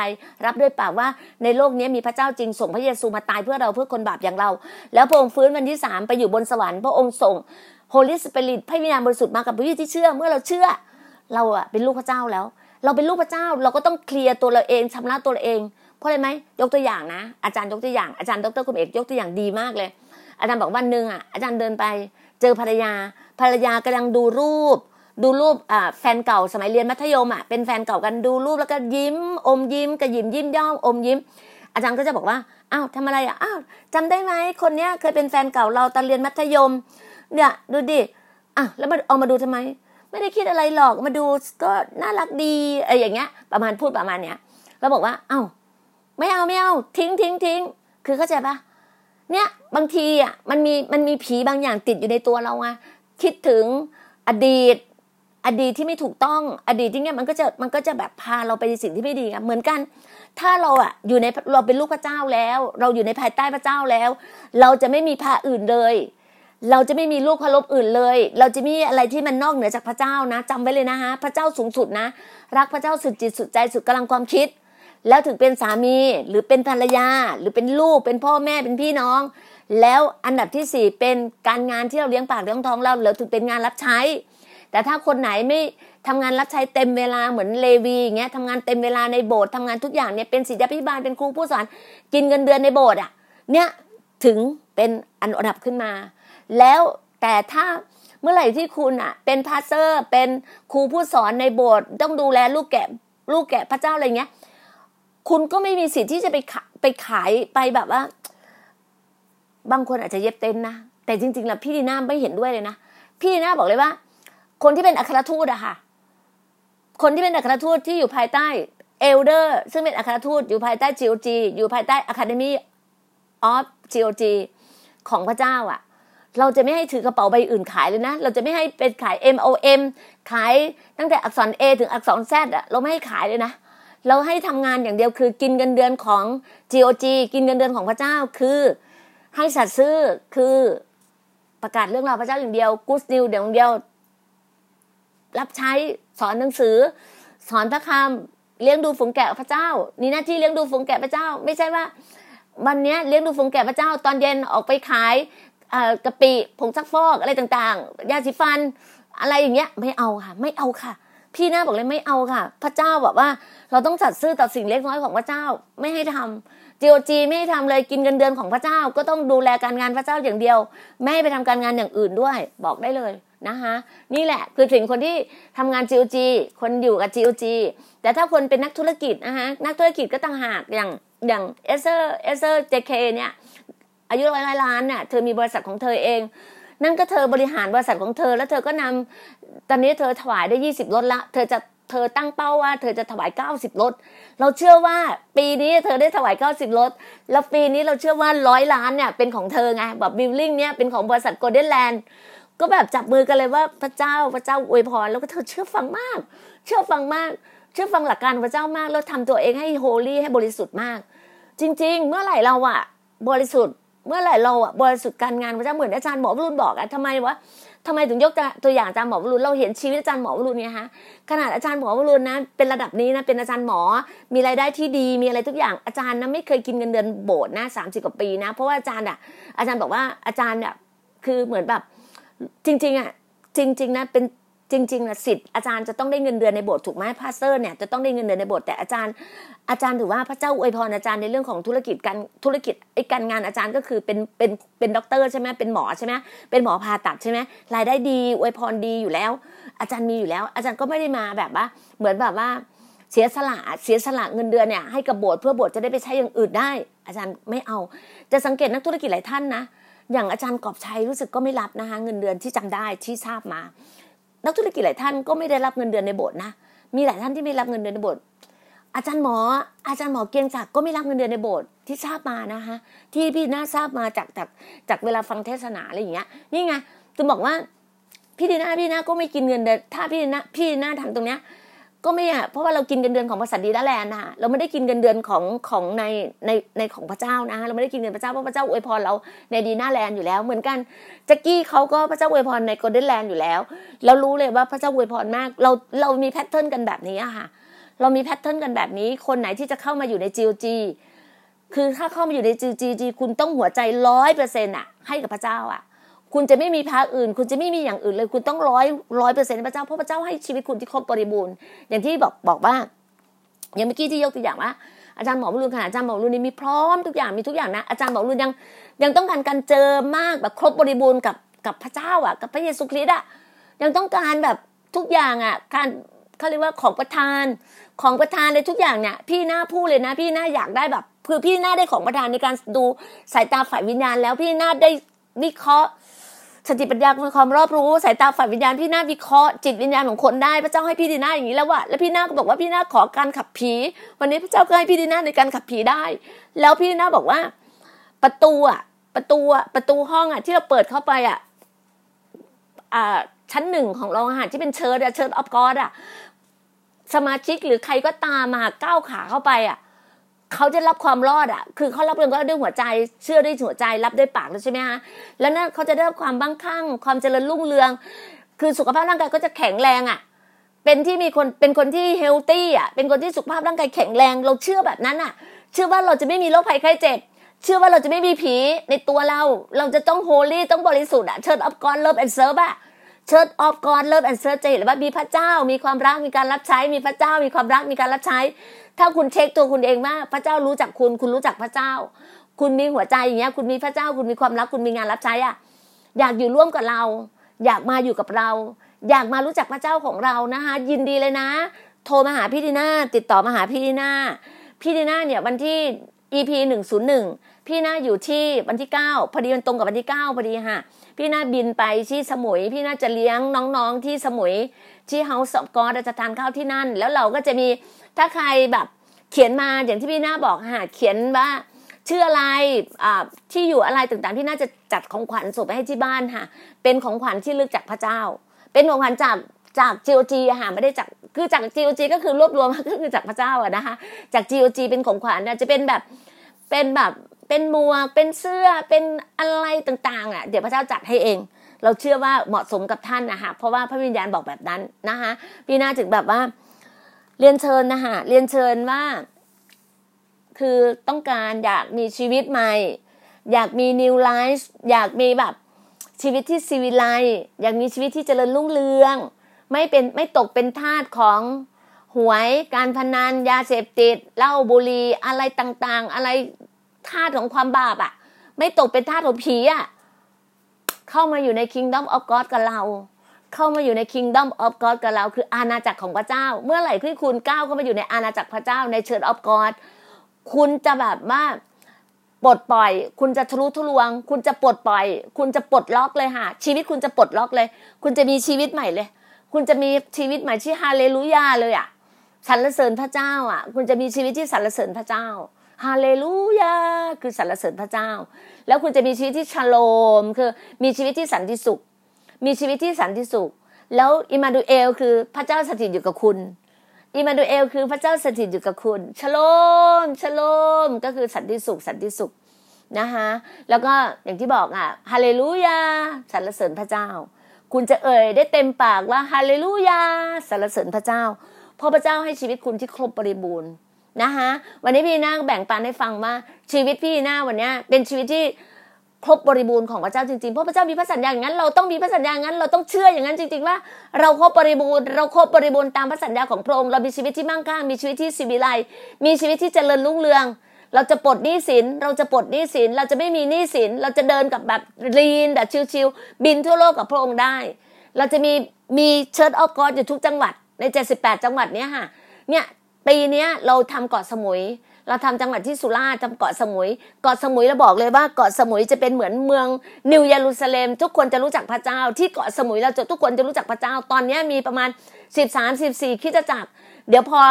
รับด้วยปากว่าในโลกนี้มีพระเจ้าจริงส่งพระเยซูมาตายเพื่อเราเพื่อคนบาปอย่างเรา แล้วพระองค์ฟื้นวันที่สามไปอยู่บนสวรรค์พระองค์ส่งโฮลิสเปริตพระวิญญาณบริสุทธิ์มากับผู้ที่เชื่อ เมื่อเราเชื่อ เราอะเป็นลูกพระเจ้าแล้ว เราเป็นลูกพระเจ้าเราก็ต้องเคลียร์ตัวเราเองชำระตัวเราเองเพราะอะไรไหมยกตัวอย่างนะ อาจารย์ยกตัวอย่างอาจารย์ดรคุณเอกยกตัวอย่างดีมากเลย อาจารย์บอกวันหนึ่งอะอาจารย์เดินไป เจอภรรยาภรรยากำลังดูรูป ดูรูปอ่าแฟนเก่าสมัยเรียนมัธยมอะเป็นแฟนเก่ากันดูรูปแล้วก็ยิ้ม อมยิ้มกระยิมยิ้มย่อมอมยิ้ม อาจารย์ก็จะบอกว่าอ้าวทำอะไรอะอ้าวจำได้ไหมคนเนี้ยเคยเป็นแฟนเก่าเราตอนเรียนมัธยม เนี่ยดูดิอะแล้วมาเอามาดูทำไม ไม่ได้คิดอะไรหรอกมาดูก็น่ารักดีอะไรอย่างเงี้ย ประมาณพูดประมาณเนี้ยแล้วบอกว่าอ้าวไม่เอาไม่เอาทิ้งทิ้งทิ้งคือเข้าใจปะเนี่ยบางทีอะมันมีมันมีผีบางอย่างติดอยู่ในตัวเราไง คิดถึงอดีต อดีตที่ไม่ถูกต้องอดีตที่เนี้ยมันก็จะมันก็จะแบบพาเราไปในสิ่งที่ไม่ดีกันเหมือนกัน ถ้าเราอะอยู่ในเราเป็นลูกพระเจ้าแล้ว เราอยู่ในภายใต้พระเจ้าแล้ว เราจะไม่มีพาอื่นเลยเราจะไม่มีลูกพระลบอื่นเลย เราจะมีอะไรที่มันนอกเหนือจากพระเจ้านะจำไว้เลยนะฮะ พระเจ้าสูงสุดนะ รักพระเจ้าสุดจิตสุดใจสุดกำลังความคิด แล้วถึงเป็นสามีหรือเป็นภรรยา หรือเป็นลูกเป็นพ่อแม่เป็นพี่น้อง แล้วอันดับที่สี่เป็นการงานที่เราเลี้ยงปากเลี้ยงท้องเราหรือถึงเป็นงานรับใช้ แต่ถ้าคนไหนไม่ทำงานรับใช้เต็มเวลาเหมือนเลวีอย่างเงี้ยทำงานเต็มเวลาในโบสถ์ทำงานทุกอย่างเนี่ยเป็นศิษยาภิบาลเป็นครูผู้สอนกินเงินเดือนในโบสถ์อะเนี่ยถึงเป็นอันดับขึ้นมา แล้วแต่ถ้าเมื่อไหร่ที่คุณอะเป็น pastor เป็นครูผู้สอนในโบสถ์ต้องดูแลลูกแกะลูกแกะพระเจ้าอะไรเงี้ย คุณก็ไม่มีสิทธิ์ที่จะไปไปขายไปแบบว่า บางคนอาจจะเย็บเต็นนะแต่จริงๆแล้วพี่ดีน่าไม่เห็นด้วยเลยนะพี่ดีน่าบอกเลยว่า คนที่เป็นอัครทูตอะค่ะ คนที่เป็นอัครทูตที่อยู่ภายใต้เอลเดอร์ซึ่งเป็นอัครทูตอยู่ภายใต้ GOG อยู่ภายใต้ Academy of GOG ของพระเจ้าอะเราจะไม่ให้ถือกระเป๋าใบอื่นขายเลยนะ เราจะไม่ให้เป็นขาย MOM ขายตั้งแต่อักษร A ถึงอักษร Z อะเราไม่ให้ขายเลยนะ เราให้ทำงานอย่างเดียวคือกินเงินเดือนของ GOG กินเงินเดือนของพระเจ้าคือ ให้สัตว์ซื้อคือประกาศเรื่องราวพระเจ้าอย่างเดียวกูสติวเดียวเดียว รับใช้สอนหนังสือ สอนพระคำเลี้ยงดูฝูงแกะพระเจ้า นี่หน้าที่เลี้ยงดูฝูงแกะพระเจ้า ไม่ใช่ว่าวันนี้เลี้ยงดูฝูงแกะพระเจ้า ตอนเย็นออกไปขายกะปิผงซักฟอกอะไรต่างๆยาสีฟัน อะไรอย่างเงี้ย ไม่เอาค่ะ ไม่เอาค่ะ พี่น้าบอกเลยไม่เอาค่ะ พระเจ้าบอกว่า เราต้องสัตย์ซื่อต่อสิ่งเล็กน้อยของพระเจ้าไม่ให้ทำ จีโอจีไม่ให้ทำเลยกินเงินเดือนของพระเจ้าก็ต้องดูแลการงานพระเจ้าอย่างเดียว ไม่ให้ไปทำการงานอย่างอื่นด้วย บอกได้เลยนะคะนี่แหละคือถึงคนที่ทำงานจีโอจีคนอยู่กับจีโอจีแต่ถ้าคนเป็นนักธุรกิจนะคะนักธุรกิจก็ต่างหากอย่างอย่างเอสเธอร์เอสเธอร์ JK เนี่ยอายุร้อยล้านเนี่ยเธอมีบริษัทของเธอเอง นั่นก็เธอบริหารบริษัทของเธอ แล้วเธอก็นำตอนนี้เธอถวายได้ยี่สิบลดละ เธอจะ เธอตั้งเป้าว่าเธอจะถวายเก้าสิบลดเราเชื่อว่าปีนี้เธอได้ถวายเก้าสิบลดแล้วปีนี้เราเชื่อว่าร้อยล้านเนี่ยเป็นของเธอไงแบบ building เนี่ยเป็นของบริษัทโกลเด้นแลนด์ก็แบบจับมือกันเลยว่าพระเจ้าพระเจ้าอวยพรแล้วก็เธอเชื่อฟังมาก เชื่อฟังมาก เชื่อฟังหลักการพระเจ้ามากแล้วทำตัวเองให้โฮลี่ให้บริสุทธิ์มาก จริง ๆ เมื่อไหร่เราอะบริสุทธิ์เมื่อไหร่เราอะบริสุทธิ์การงานพระเจ้าเหมือนอาจารย์หมอรุณบอกอะทำไมวะ ทำไมถึงยกตัวอย่างอาจารย์หมอวรุณเราเห็นชีวิตอาจารย์หมอวรุณเนี่ยฮะขนาดอาจารย์หมอวรุณนะเป็นระดับนี้นะเป็นอาจารย์หมอ มีรายได้ที่ดีมีอะไรทุกอย่างอาจารย์นะไม่เคยกินเงินเดือนโบสถ์นะสามสิบกว่าปีนะ เพราะว่าอาจารย์อะอาจารย์บอกว่าอาจารย์เนี่ยคือเหมือนแบบจริงๆอะจริง ๆนะเป็น จริงๆนะสิทธิ์อาจารย์จะต้องได้เงินเดือนในโบสถ์ถูกไหม pastor เนี่ยจะต้องได้เงินเดือนในโบสถ์แต่อาจารย์อาจารย์ถือว่าพระเจ้าอวยพรอาจารย์ในเรื่องของธุรกิจการธุรกิจไอ้การงานอาจารย์ก็คือเป็นเป็นเป็นด็อกเตอร์ใช่ไหมเป็นหมอใช่ไหมเป็นหมอผ่าตัดใช่ไหมรายได้ดีอวยพรดีอยู่แล้ว อาจารย์มีอยู่แล้ว อาจารย์ก็ไม่ได้มาแบบว่า เหมือนแบบว่าเสียสละเสียสละเงินเดือนเนี่ยให้กับโบสถ์เพื่อโบสถ์จะได้ไปใช้อย่างอื่นได้ อาจารย์ไม่เอา จะสังเกตนักธุรกิจหลายท่านนะอย่างอาจารย์กอบชัยรู้สึกก็ไม่รับนะคะเงินเดือนที่จำได้ที่ทราบมา นักธุรกิจหลายท่านก็ไม่ได้รับเงินเดือนในโบสถ์นะ มีหลายท่านที่ไม่รับเงินเดือนในโบสถ์อาจารย์หมอ อาจารย์หมอเกียงศักดิ์ก็ไม่รับเงินเดือนในโบสถ์ที่ทราบมานะคะที่พี่น่าทราบมาจากจากจากเวลาฟังเทศนาอะไรอย่างเงี้ย นี่ไงจะบอกว่าพี่ดีน่าพี่น่าก็ไม่กินเงินเดือนถ้าพี่ดีน่าพี่ดีน่าทำตรงเนี้ย ก็ไม่อะเพราะว่าเรากินเงินเดือนของบริษัทดีแลแลนด์นะคะเราไม่ได้กินเงินเดือนของของในในในของพระเจ้านะเราไม่ได้กินเงินพระเจ้าเพราะพระเจ้าอวยพรเราในดีน่าแลนด์อยู่แล้ว เหมือนกันแจ็กกี้เขาก็พระเจ้าอวยพรในโกลเด้นแลนด์อยู่แล้ว เรารู้เลยว่าพระเจ้าอวยพรมาก เราเรามี pattern กันแบบนี้ค่ะ เรามี pattern กันแบบนี้ คนไหนที่จะเข้ามาอยู่ใน GOG คือถ้าเข้ามาอยู่ใน GOG คุณต้องหัวใจร้อยเปอร์เซ็นต์อะให้กับพระเจ้าอะ คุณจะไม่มีพระอื่น คุณจะไม่มีอย่างอื่นเลย คุณต้องร้อยร้อยเปอร์เซ็นต์พระเจ้าเพราะพระเจ้าให้ชีวิตคุณที่ครบบริบูรณ์อย่างที่บอกบอกว่า อย่างเมื่อกี้ที่ยกตัวอย่างว่าอาจารย์หมอวรุณขนาดอาจารย์หมอวรุณนี่มีพร้อมทุกอย่างมีทุกอย่างนะอาจารย์หมอวรุณยังยังต้องการการเจอมากแบบครบบริบูรณ์กับกับพระเจ้าอะ กับพระเยซูคริสต์อะยังต้องการแบบทุกอย่างอะการเขาเรียกว่าของประทานของประทานในทุกอย่างเนี่ยพี่หน้าพูดเลยนะ พี่หน้าอยากได้แบบคือพี่หน้าได้ของประทานในการดูสายตาฝ่ายวิญญาณแล้วพี่หน้าได้วิเคราะห์ สติปัญญาความรอบรู้สายตาฝ่ายวิญญาณพี่นาวิเคราะห์จิตวิญญาณของคนได้พระเจ้าให้พี่ดีนาอย่างนี้แล้วว่ะแล้วพี่นาก็บอกว่าพี่นาขอการขับผี วันนี้พระเจ้าก็ให้พี่ดีนาในการขับผีได้ แล้วพี่ดีนาบอกว่า ประตูอะประตูอะประตูห้องอะ ที่เราเปิดเข้าไปอะอ่าชั้นหนึ่งของเราอาคารที่เป็น church อะ Church of God อะสมาชิกหรือใครก็ตามมาก้าวขาเข้าไปอะ เขาจะรับความรอดอะ คือเขารับเรื่องก็ด้วยหัวใจ เชื่อด้วยหัวใจ รับด้วยปากแล้วใช่ไหมฮะ แล้วนั่นเขาจะได้รับความมั่งคั่ง ความเจริญรุ่งเรือง คือสุขภาพร่างกายก็จะแข็งแรงอะ เป็นที่มีคน เป็นคนที่ healthy อะ เป็นคนที่สุขภาพร่างกายแข็งแรง เราเชื่อแบบนั้นอะ เชื่อว่าเราจะไม่มีโรคภัยไข้เจ็บ เชื่อว่าเราจะไม่มีผีในตัวเรา เราจะต้อง holy ต้องบริสุทธิ์อะ Church of God Love and Serve อะ Church of God Love and Serve จะเห็นว่ามีพระเจ้า มีความรัก มีการรับใช้ มีพระเจ้า มีความรัก มีการรับใช้ ถ้าคุณเช็คตัวคุณเองว่าพระเจ้ารู้จักคุณ คุณรู้จักพระเจ้า คุณมีหัวใจอย่างเงี้ย คุณมีพระเจ้า คุณมีความรัก คุณมีงานรับใช้อะ อยากอยู่ร่วมกับเรา อยากมาอยู่กับเรา อยากมารู้จักพระเจ้าของเรานะคะ ยินดีเลยนะ โทรมาหาพี่ดีน่าติดต่อมาหาพี่ดีน่าพี่ดีน่าเนี่ยวันที่ EP หนึ่งศูนย์หนึ่งพี่น่าอยู่ที่วันที่เก้าพอดีมันตรงกับวันที่เก้าพอดีค่ะ พี่น่าบินไปที่สมุย พี่น่าจะเลี้ยงน้องๆที่สมุย ที่เฮาส์ออฟกอดจะทานข้าวที่นั่น แล้วเราก็จะมีถ้าใครแบบเขียนมาอย่างที่พี่หน้าบอกค่ะเขียนว่าชื่ออะไรอ่าที่อยู่อะไรต่างๆ ที่น่าจะจัดของขวัญส่งไปให้ที่บ้านค่ะ เป็นของขวัญที่ลึกจากพระเจ้า เป็นของขวัญจากจาก GOG อะค่ะไม่ได้จากคือจาก GOG ก็คือรวบรวมก็คือจากพระเจ้าอะนะคะ จาก GOG เป็นของขวัญจะเป็นแบบเป็นแบบเป็นหมวกเป็นเสื้อเป็นอะไรต่างๆอะเดี๋ยวพระเจ้าจัดให้เอง เราเชื่อว่าเหมาะสมกับท่านนะคะเพราะว่าพระวิญญาณบอกแบบนั้นนะคะพี่นาถึงแบบว่า เรียนเชิญนะคะเรียนเชิญว่า คือต้องการอยากมีชีวิตใหม่ อยากมีนิวไลฟ์อยากมีแบบชีวิตที่ซีวิไลอยากมีชีวิตที่เจริญรุ่งเรือง ไม่เป็นไม่ตกเป็นทาสของหวยการพนันยาเสพติดเหล้าบุหรี่อะไรต่างๆ อะไรทาสของความบาปอะ่ะ ไม่ตกเป็นทาสของผีอะ่ะ เข้ามาอยู่ใน Kingdom of God กับเรา เข้ามาอยู่ใน Kingdom of God กับเรา คืออาณาจักรของพระเจ้า เมื่อไหร่ที่คุณก้าวเข้ามาอยู่ในอาณาจักรพระเจ้าใน Church of God คุณจะแบบว่าปลดปล่อย คุณจะทะลุทะลวง คุณจะปลดปล่อย คุณจะปลดล็อกเลยค่ะ ชีวิตคุณจะปลดล็อกเลย คุณจะมีชีวิตใหม่เลย คุณจะมีชีวิตใหม่ที่ฮาเลลูยาเลยอะสรรเสริญพระเจ้า อะ คุณจะมีชีวิตที่สรรเสริญพระเจ้า ฮาเลลูยาคือสรรเสริญพระเจ้า แล้วคุณจะมีชีวิตที่ชโลม คือมีชีวิตที่สันติสุข มีชีวิตที่สันติสุข แล้วอิมาดูเอลคือพระเจ้าสถิตอยู่กับคุณอิมาดูเอลคือพระเจ้าสถิตอยู่กับคุณชโลมชโลมก็คือสันติสุข สันติสุขนะคะแล้วก็อย่างที่บอกอะฮาเลลูยาสรรเสริญพระเจ้า คุณจะเอ่ยได้เต็มปากว่าฮาเลลูยาสรรเสริญพระเจ้าเพราะพระเจ้าให้ชีวิตคุณที่ครบบริบูรณ์ นะคะวันนี้พี่นาแบ่งปันให้ฟังว่าชีวิตพี่นาวันนี้เป็นชีวิตที่ครบบริบูรณ์ของพระเจ้าจริงๆ เพราะพระเจ้ามีพระสัญญาอย่างนั้นเราต้องมีพระสัญญาอย่างนั้น เราต้องเชื่ออย่างนั้นจริง ๆ ว่า เราครบบริบูรณ์เราครบบริบูรณ์ตามพระสัญญาของพระองค์เรามีชีวิตที่มั่งคั่งมีชีวิตที่สิวิไลมีชีวิตที่เจริญรุ่งเรือง เราจะปลดหนี้สินเราจะปลดหนี้สินเราจะไม่มีหนี้สินเราจะเดินกับแบบรีนแบบชิวๆบินทั่วโลกกับพระองค์ได้ เราจะมีมีเชิร์ตออฟกอดอยู่ทุกจังหวัดใน 78 จังหวัดเนี้ยค่ะเนี่ย ปีนี้เราทำเกาะสมุย เราทำจังหวัดที่สุราษฎร์ทำเกาะสมุย เกาะสมุยเราบอกเลยว่าเกาะสมุยจะเป็นเหมือนเมืองนิวเยรูซาเล็ม ทุกคนจะรู้จักพระเจ้า ที่เกาะสมุยเราจะทุกคนจะรู้จักพระเจ้า ตอนนี้มีประมาณ 13 14คิดจะจัก เดี๋ยวพอ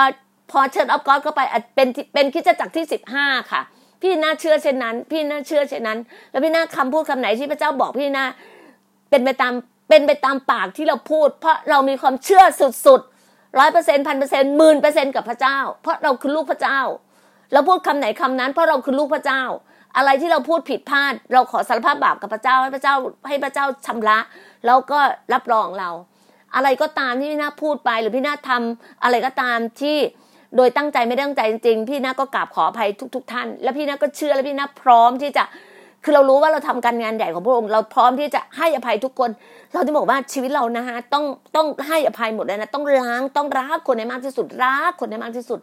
พอเชิญออฟกอดเข้าไปเป็นเป็นคิดจะจักที่ 15 ค่ะ พี่น่าเชื่อเช่นนั้น พี่น่าเชื่อเช่นนั้น แล้วพี่น่าคำพูดคำไหนที่พระเจ้าบอกพี่น่าเป็นไปตามเป็นไปตามปากที่เราพูด เพราะเรามีความเชื่อสุดๆ ร้อยเปอร์เซ็นต์พันเปอร์เซ็นต์หมื่นเปอร์เซ็นต์กับพระเจ้า เพราะเราคือลูกพระเจ้า เราพูดคำไหนคำนั้นเพราะเราคือลูกพระเจ้า อะไรที่เราพูดผิดพลาด เราขอสารภาพบาปกับพระเจ้าให้พระเจ้าให้พระเจ้าชำระ แล้วก็รับรองเรา อะไรก็ตามที่พี่นาพูดไปหรือพี่นาทำอะไรก็ตามที่โดยตั้งใจไม่ตั้งใจจริงๆพี่นาก็กราบขออภัยทุก ๆ ท่าน แล้วพี่นาก็เชื่อแล้วพี่นาพร้อมที่จะ คือเรารู้ว่าเราทำการงานใหญ่ของพระองค์เราพร้อมที่จะให้อภัยทุกคน เราจะบอกว่าชีวิตเรานะฮะต้องต้องให้อภัยหมดเลยนะต้องล้างต้องรักคนในมากที่สุดรักคนในมากที่สุด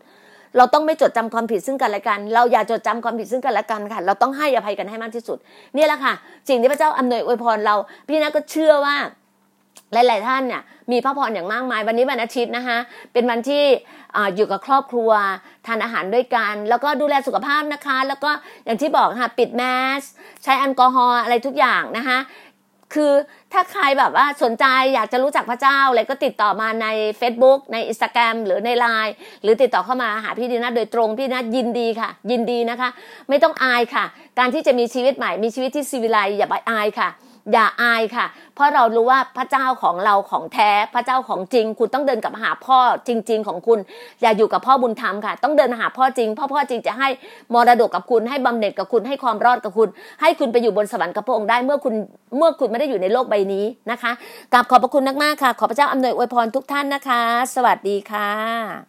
เราต้องไม่จดจำความผิดซึ่งกันและกัน เราอย่าจดจำความผิดซึ่งกันและกันค่ะ เราต้องให้อภัยกันให้มากที่สุด นี่แหละค่ะสิ่งที่พระเจ้าอำนวยอวยพรเรา พี่นะก็เชื่อว่า หลายๆท่านเนี่ยมีพระพรอย่างมากมาย วันนี้วันอาทิตย์นะคะเป็นวันที่อยู่กับครอบครัวทานอาหารด้วยกัน แล้วก็ดูแลสุขภาพนะคะ แล้วก็อย่างที่บอกค่ะปิดแมสใช้แอลกอฮอล์อะไรทุกอย่างนะคะคือถ้าใครแบบว่าสนใจอยากจะรู้จักพระเจ้าอะไรก็ติดต่อมาใน Facebook ใน Instagram หรือใน Line หรือติดต่อเข้ามาหาพี่ดีนะโดยตรงพี่นะยินดีค่ะ ยินดีนะคะ ไม่ต้องอายค่ะ การที่จะมีชีวิตใหม่มีชีวิตที่ซีวิไลอย่าไปอายค่ะ อย่าอายค่ะ เพราะเรารู้ว่าพระเจ้าของเราของแท้พระเจ้าของจริง คุณต้องเดินกับหาพ่อจริง ๆ ของคุณ อย่าอยู่กับพ่อบุญธรรมค่ะ ต้องเดินหาพ่อจริงพ่อพ่อจริงจะให้มรดกกับคุณให้บำเหน็จกับคุณให้ความรอดกับคุณ ให้คุณไปอยู่บนสวรรค์กับพระองค์ได้เมื่อคุณเมื่อคุณไม่ได้อยู่ในโลกใบนี้นะคะกราบขอบพระคุณมากๆค่ะ ขอพระเจ้าอำนวยอวยพรทุกท่านนะคะ สวัสดีค่ะ